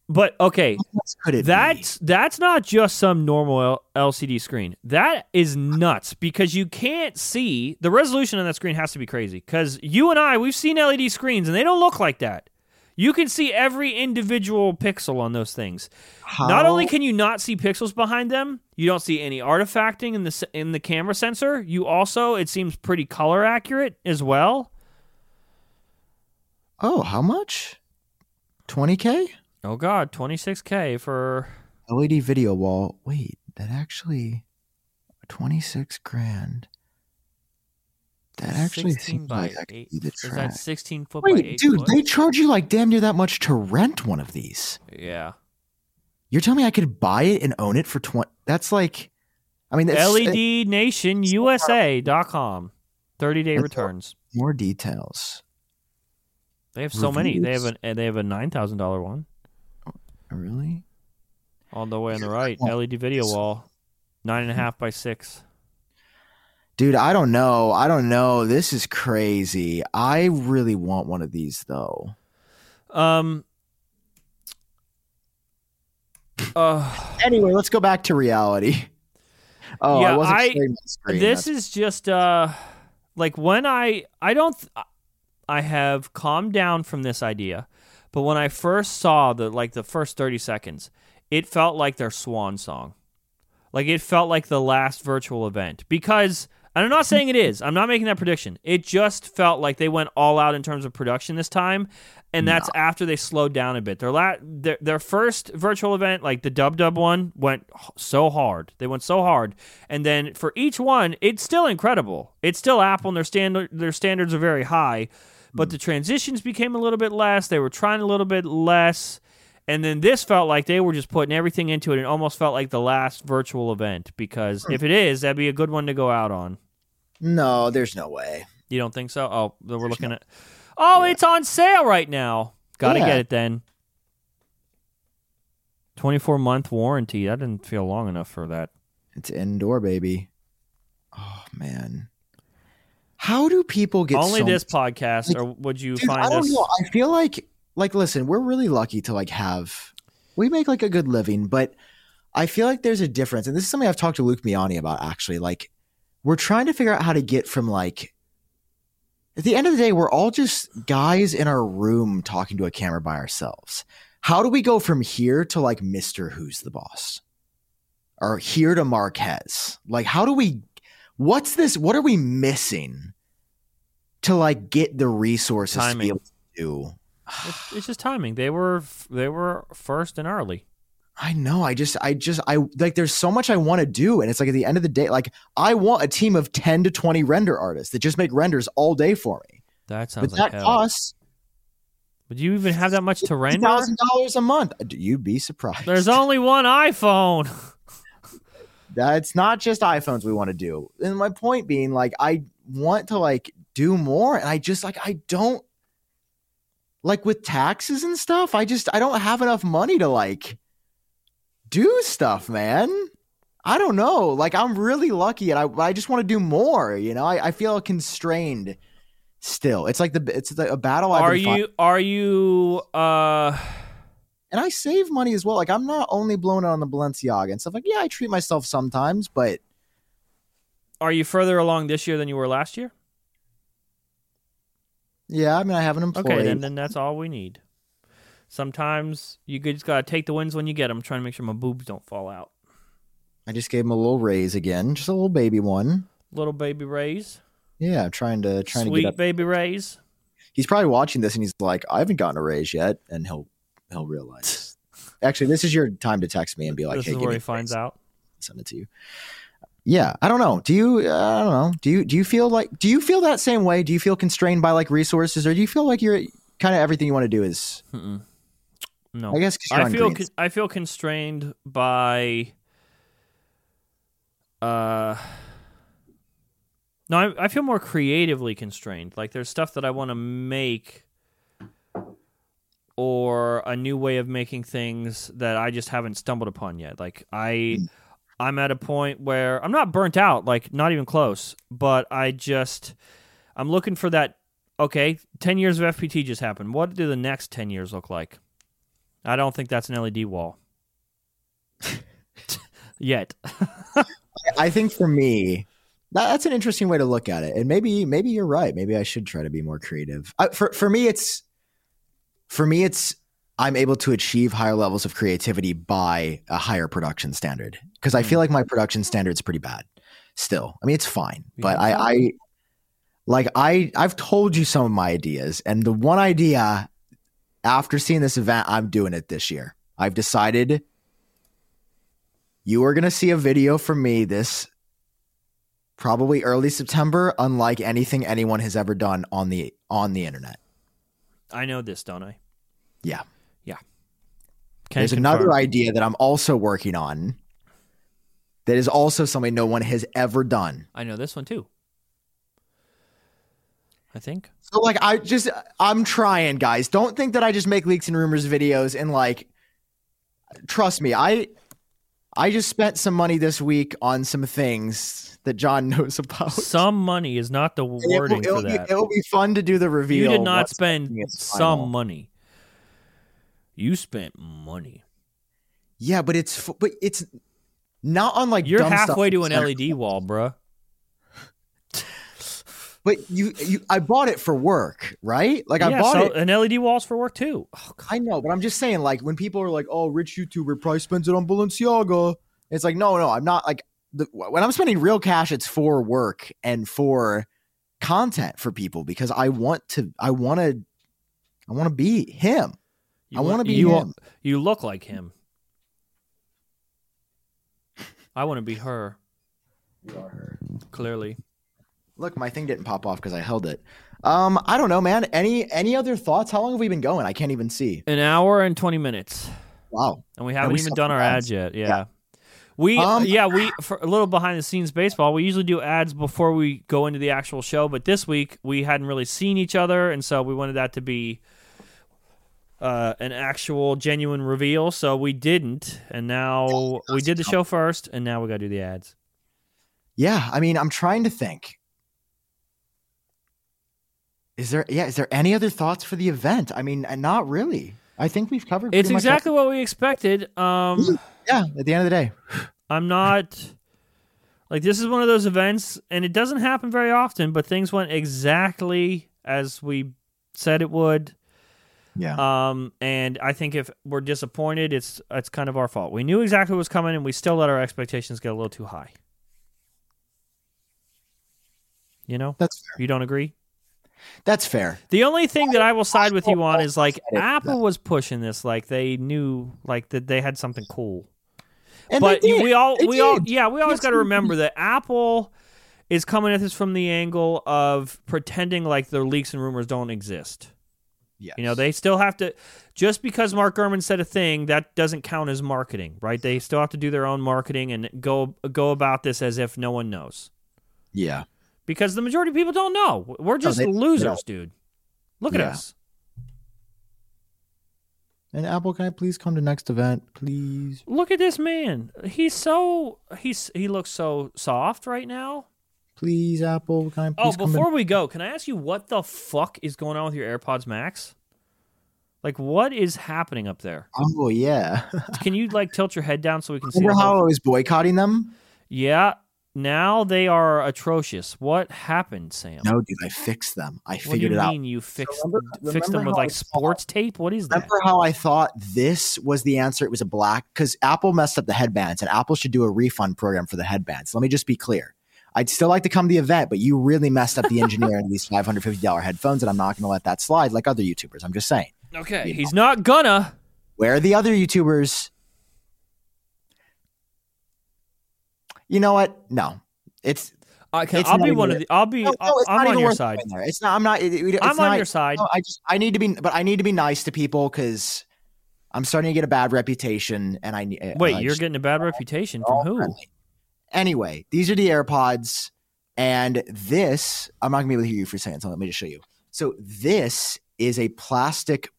But okay, it be? That's that's not just some normal LCD screen. That is nuts because you can't see the resolution on that screen has to be crazy. Because you and I, we've seen LED screens and they don't look like that. You can see every individual pixel on those things. Not only can you not see pixels behind them, you don't see any artifacting in the in the camera sensor. You also, it seems pretty color accurate as well. Oh, how much? 20k Oh God, 26k for LED video wall. Wait, that actually 26 grand. That actually 16 seems like that could be the Is that 16 foot by Wait, eight dude, foot? they charge you like damn near that much to rent one of these. yeah. You're telling me I could buy it and own it for 20? That's like, I mean, that's LED Nation USA.com. 30 day returns. more details. They have so many. They have Reviews. an they have a nine thousand dollar one oh, Really? On the way on the right. LED video wall, nine and a hmm. half by six. Dude, I don't know. I don't know. This is crazy. I really want one of these though. Um. Uh, Anyway, let's go back to reality. <sighs> Oh, Yeah, I wasn't I- sharing my screen. this That's- is just uh, like when I I don't I have calmed down from this idea, but when I first saw the like the first thirty seconds, it felt like their swan song. Like it felt like the last virtual event because and I'm not saying it is. I'm not making that prediction. It just felt like they went all out in terms of production this time, and that's after they slowed down a bit. Their la- their, their first virtual event, like the Dub Dub one, went so hard. They went so hard, and then for each one, it's still incredible. It's still Apple, and their standard their standards are very high, but mm. the transitions became a little bit less. They were trying a little bit less. And then this felt like they were just putting everything into it and almost felt like the last virtual event because hmm. if it is, that'd be a good one to go out on. No, there's no way. You don't think so? Oh, we're looking at. Oh, it's on sale right now. Got to Yeah. get it then. 24 month warranty. That didn't feel long enough for that. It's indoor, baby. Oh man, how do people get Only so this much- podcast, like, or would you Dude, find I don't this? know. I feel like like listen, we're really lucky to like have we make like a good living, but I feel like there's a difference, and this is something I've talked to Luke Miani about actually. Like, we're trying to figure out how to get from like at the end of the day, we're all just guys in our room talking to a camera by ourselves. How do we go from here to like Mister Who's the Boss, or here to Marques? Like, how do we? What's this? What are we missing to like get the resources to Timing. be able to do? It's, it's just timing. They were they were first and early. I know. I just, I just, I like. There's so much I want to do, and it's like at the end of the day, like I want a team of ten to twenty render artists that just make renders all day for me. That sounds But like that hell. costs Would you even have that much to render? thousand dollars a month. Uh, You'd be surprised. There's only one iPhone. <laughs> That's not just iPhones we want to do. And my point being, like, I want to like do more, and I just like I don't like with taxes and stuff. I just I don't have enough money to like do stuff, man. I don't know. Like I'm really lucky, and I I just want to do more. You know, I, I feel constrained still. It's like the it's the, a battle. I've Are fighting. you are you uh and I save money as well. Like I'm not only blown out on the Balenciaga and stuff. Like yeah, I treat myself sometimes, but are you further along this year than you were last year? yeah, I mean I have an employee. Okay, then then that's all we need. Sometimes you just gotta take the wins when you get them. Trying to make sure my boobs don't fall out. I just gave him a little raise again, just a little baby one. Little baby raise, Yeah, I'm trying to trying sweet to get up. baby raise. He's probably watching this and he's like, I haven't gotten a raise yet, and he'll he'll realize <laughs> Actually, this is your time to text me and be like, this "Hey, is where he finds raise. out. Send it to you." Yeah, I don't know. Do you? Uh, I don't know. Do you? Do you feel like? Do you feel that same way? Do you feel constrained by like resources, or do you feel like you're kind of everything you want to do is? Mm-mm. No, I guess 'cause you're I feel con- I feel constrained by. Uh. No, I, I feel more creatively constrained. Like there's stuff that I want to make, or a new way of making things that I just haven't stumbled upon yet. Like I, Hmm. I'm at a point where I'm not burnt out, like not even close. But I just, I'm looking for that. Okay, ten years of FPT just happened. What do the next ten years look like? I don't think that's an LED wall. <laughs> Yet. I think for me, that's an interesting way to look at it, and maybe maybe you're right. Maybe I should try to be more creative. I, for for me, it's for me, it's I'm able to achieve higher levels of creativity by a higher production standard because I hmm. feel like my production standard's pretty bad. Still, I mean, it's fine, You but think I. I like I I've told you some of my ideas, and the one idea after seeing this event, I'm doing it this year. I've decided you are going to see a video from me this probably early September, unlike anything anyone has ever done on the on the internet. I know this, don't I? Yeah. Yeah. Can There's another idea that I'm also working on that is also something no one has ever done. I know this one too. I think. So like I just I'm trying, guys. Don't think that I just make leaks and rumors videos and like trust me, I I just spent some money this week on some things that Jon <laughs> knows about. Some money is not the And it will- wording it'll for be- that. it'll be fun to do the reveal. You did not spend some money. You spent money. Yeah, but it's but it's not on like You're dumb stuff halfway to an LED wall, bruh. But you you I bought it for work, right? Like I bought so it. an LED wall's for work too. Oh, I know, but I'm just saying, like when people are like, "Oh, rich YouTuber probably spends it on Balenciaga," it's like, no, no, I'm not like the, when I'm spending real cash, it's for work and for content for people because I want to, I want to, I want to be him. You I want to be you, him. You look like him. I want to be her. You are her. Clearly. Look, my thing didn't pop off because I held it. Um, I don't know, man. Any any other thoughts? How long have we been going? I can't even see. An hour and 20 minutes. Wow. And we haven't we even done our ads. ads yet. Yeah. Yeah. We Um, yeah, we for a little behind the scenes baseball. We usually do ads before we go into the actual show, but this week we hadn't really seen each other and so we wanted that to be uh, an actual genuine reveal, so we didn't. And now we did the show first and now we got to do the ads. Yeah, I mean, I'm trying to think. Is there yeah, is there any other thoughts for the event? I mean, uh, not really. I think we've covered It's exactly what we expected. Um yeah, at the end of the day. <sighs> I'm not like this is one of those events and it doesn't happen very often, but things went exactly as we said it would. Yeah. Um, and I think if we're disappointed, it's it's kind of our fault. We knew exactly what was coming, and we still let our expectations get a little too high. You know, That's fair. you don't agree. That's fair. The only thing that I will side with you on is like. Apple was pushing this, like they knew, like that they had something cool. And but they did. we all, They we all, yeah, we always got to remember that Apple is coming at this from the angle of pretending like their leaks and rumors don't exist. Yes. You know, they still have to just because Mark Gurman said a thing, that doesn't count as marketing, right? They still have to do their own marketing and go go about this as if no one knows. Yeah. Because the majority of people don't know. We're just they- they losers, dude. Look at us. And Apple, can I please come to next event, please? Look at this man. He's so he's he looks so soft right now. Please, Apple, can I Oh, please come? before to- we go, can I ask you what the fuck is going on with your AirPods Max? Like what is happening up there? oh yeah. Can you like tilt your head down so we can <laughs> see? Remember how I was boycotting them? Yeah, now they are atrocious. What happened, Sam? No, dude, I fixed them. I what do figured you it out. mean you fixed remember- fixed them with like I sports tape? What is that? Remember how I thought this was the answer? It was a black because Apple messed up the headbands, and Apple should do a refund program for the headbands. Let me just be clear. I'd still like to come to the event, but you really messed up the <laughs> engineering of these five hundred fifty dollar headphones, and I'm not going to let that slide like other YouTubers. I'm just saying. Okay, you he's not gonna. Where are the other YouTubers, you know what? No, it's I can, It's I'll be one of the. I'll be. no, no, I'm not on your side. It's not. I'm not. It, it- I'm on your side. No, I just I need to be, but I need to be nice to people because I'm starting to get a bad reputation, and I ne- Wait, I you're just- getting a bad reputation from who? friendly. Anyway, these are the AirPods, and this I'm not gonna be able to hear you for a second, so let me just show you. So this is a plastic,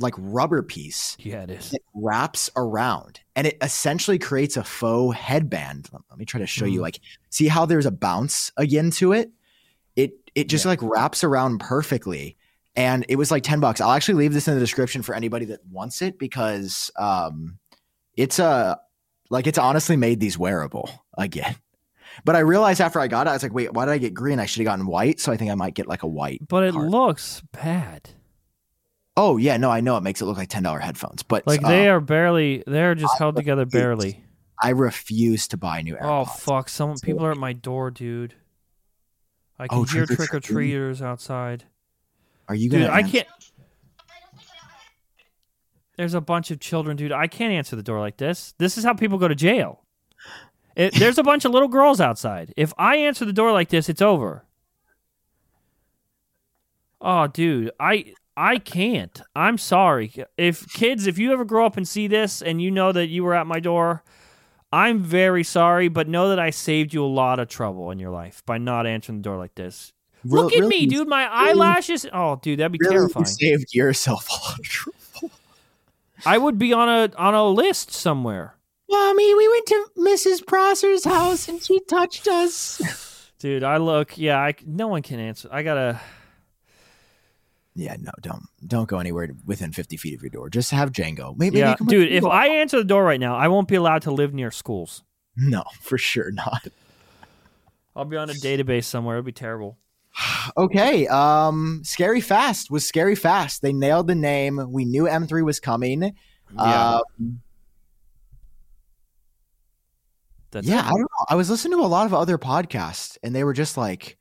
like rubber piece Yeah, it is. that wraps around, and it essentially creates a faux headband. Let me try to show you. Mhm. Like, see how there's a bounce again to it? It it just like wraps around perfectly. And it was like 10 bucks. I'll actually leave this in the description for anybody that wants it because um it's a like it's honestly made these wearable again. But I realized after I got it, I was like, wait, why did I get green? I should have gotten white. So I think I might get like a white. But it looks bad. Oh yeah, no, I know it makes it look like ten dollar headphones, but Like they um, are barely. They're just held together refuse. barely. I refuse to buy new Oh fuck! Some people are at my door, dude. I can Oh, hear trick or treaters outside. Are you gonna? I can't. There's a bunch of children, dude. I can't answer the door like this. This is how people go to jail. It, <laughs> there's a bunch of little girls outside. If I answer the door like this, it's over. Oh, dude, I I can't. I'm sorry. If kids, if you ever grow up and see this and you know that you were at my door, I'm very sorry, but know that I saved you a lot of trouble in your life by not answering the door like this. Real- Look at really- me, dude. My eyelashes. Oh, dude, that'd be Really, you saved yourself a lot of trouble. I would be on a on a list somewhere. Mommy, we went to Mrs. Prosser's house and she touched us. <laughs> Dude, I look, yeah, I, no one can answer. I gotta, Yeah, no, don't don't go anywhere within fifty feet of your door. Just have Django. Maybe, maybe yeah, you can put dude. If I answer the door right now, I won't be allowed to live near schools. no, <laughs> for sure not. I'll be on a database somewhere. It'll be terrible. <sighs> Okay, um, Scary Fast was Scary Fast. They nailed the name. We knew M3 was coming. Uh, That's yeah, I don't know. I was listening to a lot of other podcasts, and they were just like,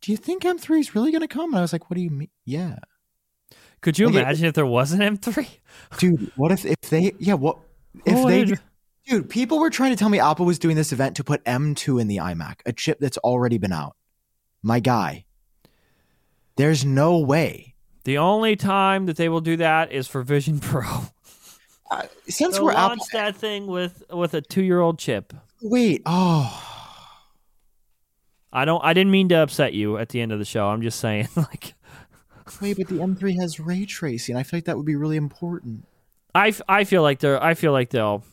"Do you think M3 is really going to come?" And I was like, "What do you mean?" Yeah, Could you Like it- imagine if there was an M3? <laughs> dude. What if if they? Yeah, what if Oh, they? dude. Dude, people were trying to tell me Apple was doing this event to put M2 in the iMac, a chip that's already been out. My guy, there's no way. The only time that they will do that is for Vision <laughs> Pro. Uh, since They'll we're launch Apple, that thing with with a two year old chip. wait. Oh, I don't. I didn't mean to upset you at the end of the show. I'm just saying, <laughs> like, wait, but the M3 has ray tracing. I feel like that would be really important. I, I feel like they're. I feel like they'll.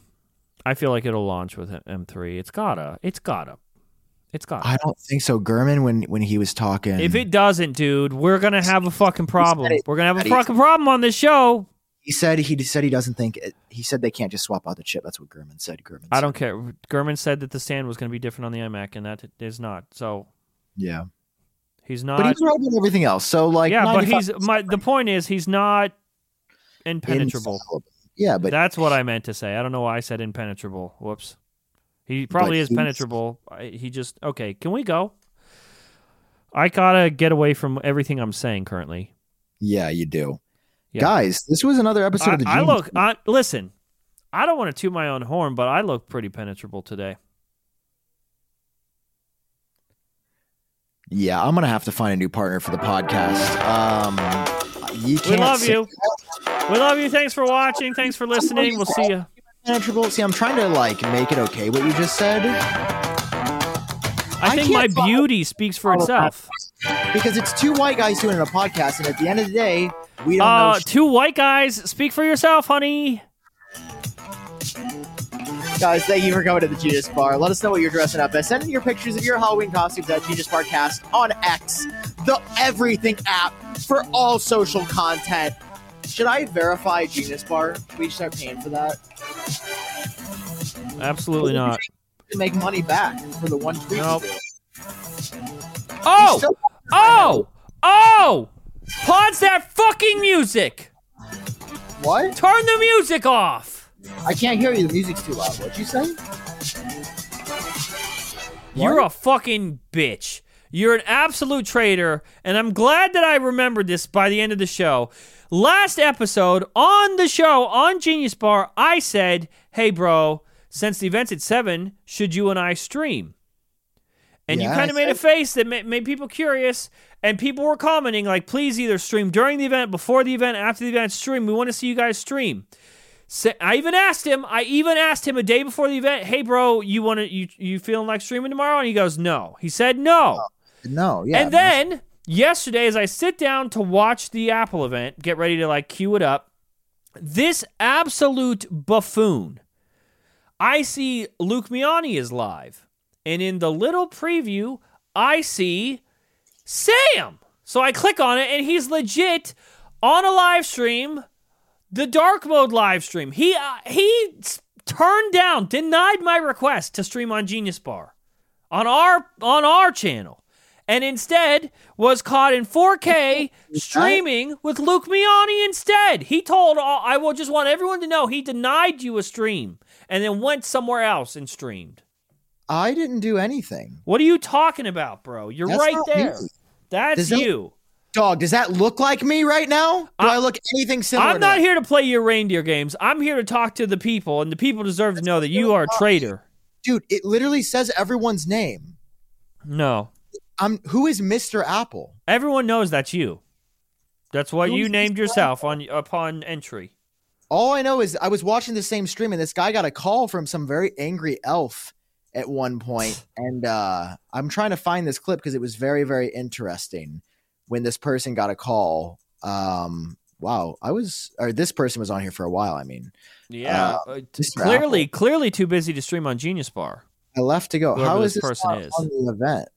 I feel like it'll launch with M3. It's gotta. It's gotta. It's gotta. I don't think so. Gurman, when when he was talking, If it doesn't, dude, we're gonna have a fucking problem. We're gonna have a fucking problem on this show. He said he said he doesn't think it, he said they can't just swap out the chip. That's what Gurman said. Gurman. I don't care. Gurman said that the stand was gonna be different on the iMac, and that is not. So Yeah, he's not. but he's right about everything else. So like, yeah, but he's my. The point is, he's not impenetrable. Yeah, but That's what I meant to say. I don't know why I said impenetrable. Whoops. He probably is penetrable. He just okay. Can we go? I gotta get away from everything I'm saying currently. yeah, you do. Yeah. Guys, this was another episode I, of the. I look. I, listen, I don't want to toot my own horn, but I look pretty penetrable today. Yeah, I'm gonna have to find a new partner for the podcast. Um, you We can't love say you. We love you. Thanks for watching. Thanks for listening. We'll see you. penetrable. See, I'm trying to like make it okay what you just said I I think my beauty speaks for itself. because it's two white guys doing a podcast, and at the end of the day, we don't know. Uh, sh- two white guys. Speak for yourself, honey. Guys, thank you for coming to the Genius Bar. Let us know what you're dressing up as. Send in your pictures of your Halloween costumes at Genius Bar Cast on X, the everything app for all social content. Should I verify Genius Bar? Should we start paying for that? Absolutely not. To make money back for the one tweet. Nope. Oh, oh, oh! Pause that fucking music. What? Turn the music off. I can't hear you. The music's too loud. What'd you say? You're a fucking bitch. You're an absolute traitor, and I'm glad that I remembered this by the end of the show. Last episode on the show on Genius Bar, I said, "Hey, bro, since the event's at seven, should you and I stream?" And you kind of made a face that ma- made people curious, and people were commenting like, "Please either stream during the event, before the event, after the event. Stream. We want to see you guys stream." So I even asked him. I even asked him a day before the event, "Hey, bro, you want to you you feeling like streaming tomorrow?" And he goes, "No." He said, "No." No, yeah. and then yesterday, as I sit down to watch the Apple event, get ready to like queue it up, this absolute buffoon, I see Luke Miani is live. And in the little preview, I see Sam. So I click on it, and he's legit on a live stream, the dark mode live stream. He uh, he turned down, denied my request to stream on Genius Bar on our on our channel, and instead was caught in 4K <laughs> streaming with Luke Miani instead. He told all, I will just want everyone to know he denied you a stream and then went somewhere else and streamed. I didn't do anything. What are you talking about, bro? You're That's right there. me. That's that- you. Dog, does that look like me right now? Do I, I- look anything similar? I'm not here to play your reindeer games. I'm here to talk to the people, and the people deserve to know that you are a traitor. dude. It literally says everyone's name. No. I'm who is Mr. Apple? Everyone knows that's you. That's what you named yourself on upon entry. All I know is I was watching the same stream and this guy got a call from some very angry elf at one point, and uh, I'm trying to find this clip because it was very very interesting when this person got a call. Um, wow, I was or this person was on here for a while. I mean, Yeah, uh, Mr. clearly, clearly too busy to stream on Genius Bar. I left to go. Whoever How is this person is. on the event?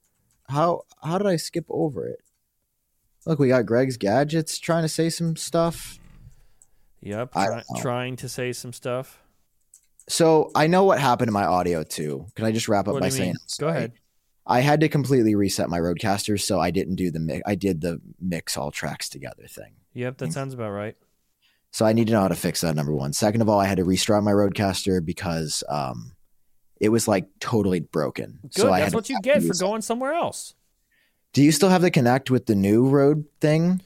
How how did I skip over it? Look, we got Greg's gadgets trying to say some stuff. Yep, try, trying to say some stuff. So I know what happened to my audio too. Can I just wrap up What by saying? Go ahead. I had to completely reset my RodeCaster, so I didn't do the mix. I did the mix all tracks together thing. Yep, that sounds about right. So I need to know how to fix that. Number one. Second of all, I had to restart my RodeCaster because um, it was like totally broken. Good. So I That's what you get for going somewhere else. Do you still have the connect with the new road thing?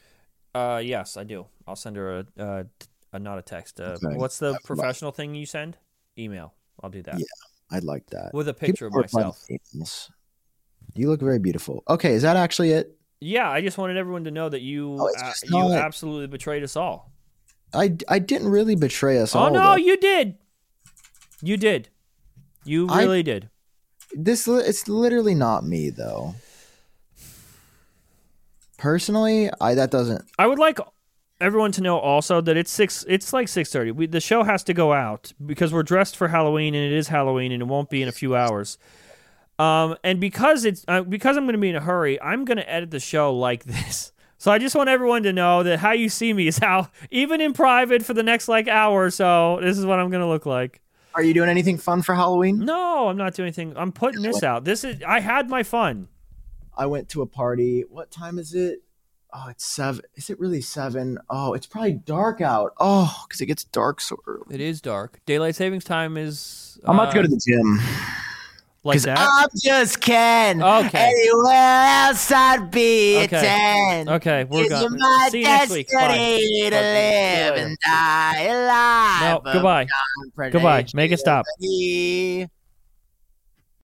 Uh, yes, I do. I'll send her a, uh, a not a text. Uh, Okay. What's the professional thing you send? Email. I'll do that Yeah. I'd like that. with a People picture of myself. You look very beautiful. Okay, is that actually it? Yeah, I just wanted everyone to know that you Oh, uh, you absolutely betrayed us all. I, I didn't really betray us Oh all. Oh no, though. you did. You did. You I- really did. this it's literally not me though. Personally, I that doesn't. I would like everyone to know also that it's six. It's like six thirty. We the show has to go out because we're dressed for Halloween and it is Halloween and it won't be in a few hours. Um, and because it's uh, because I'm going to be in a hurry, I'm going to edit the show like <laughs> this. So I just want everyone to know that how you see me is how even in private for the next like hour or so, this is what I'm going to look like. Are you doing anything fun for Halloween? No, I'm not doing anything. I'm putting this out. This is I had my fun. I went to a party. What time is it? Oh, it's seven. Is it really seven? Oh, it's probably dark out. Oh, because it gets dark so early. It is dark. Daylight savings time is. I'm about to go uh, to the gym. like that. I'm just Ken. Okay. Anywhere else I'd be Okay. ten. Okay, we're It's going. my See you next week. Bye. to Okay, live see you and die alive. No, goodbye. Goodbye. Make it stop. Predation.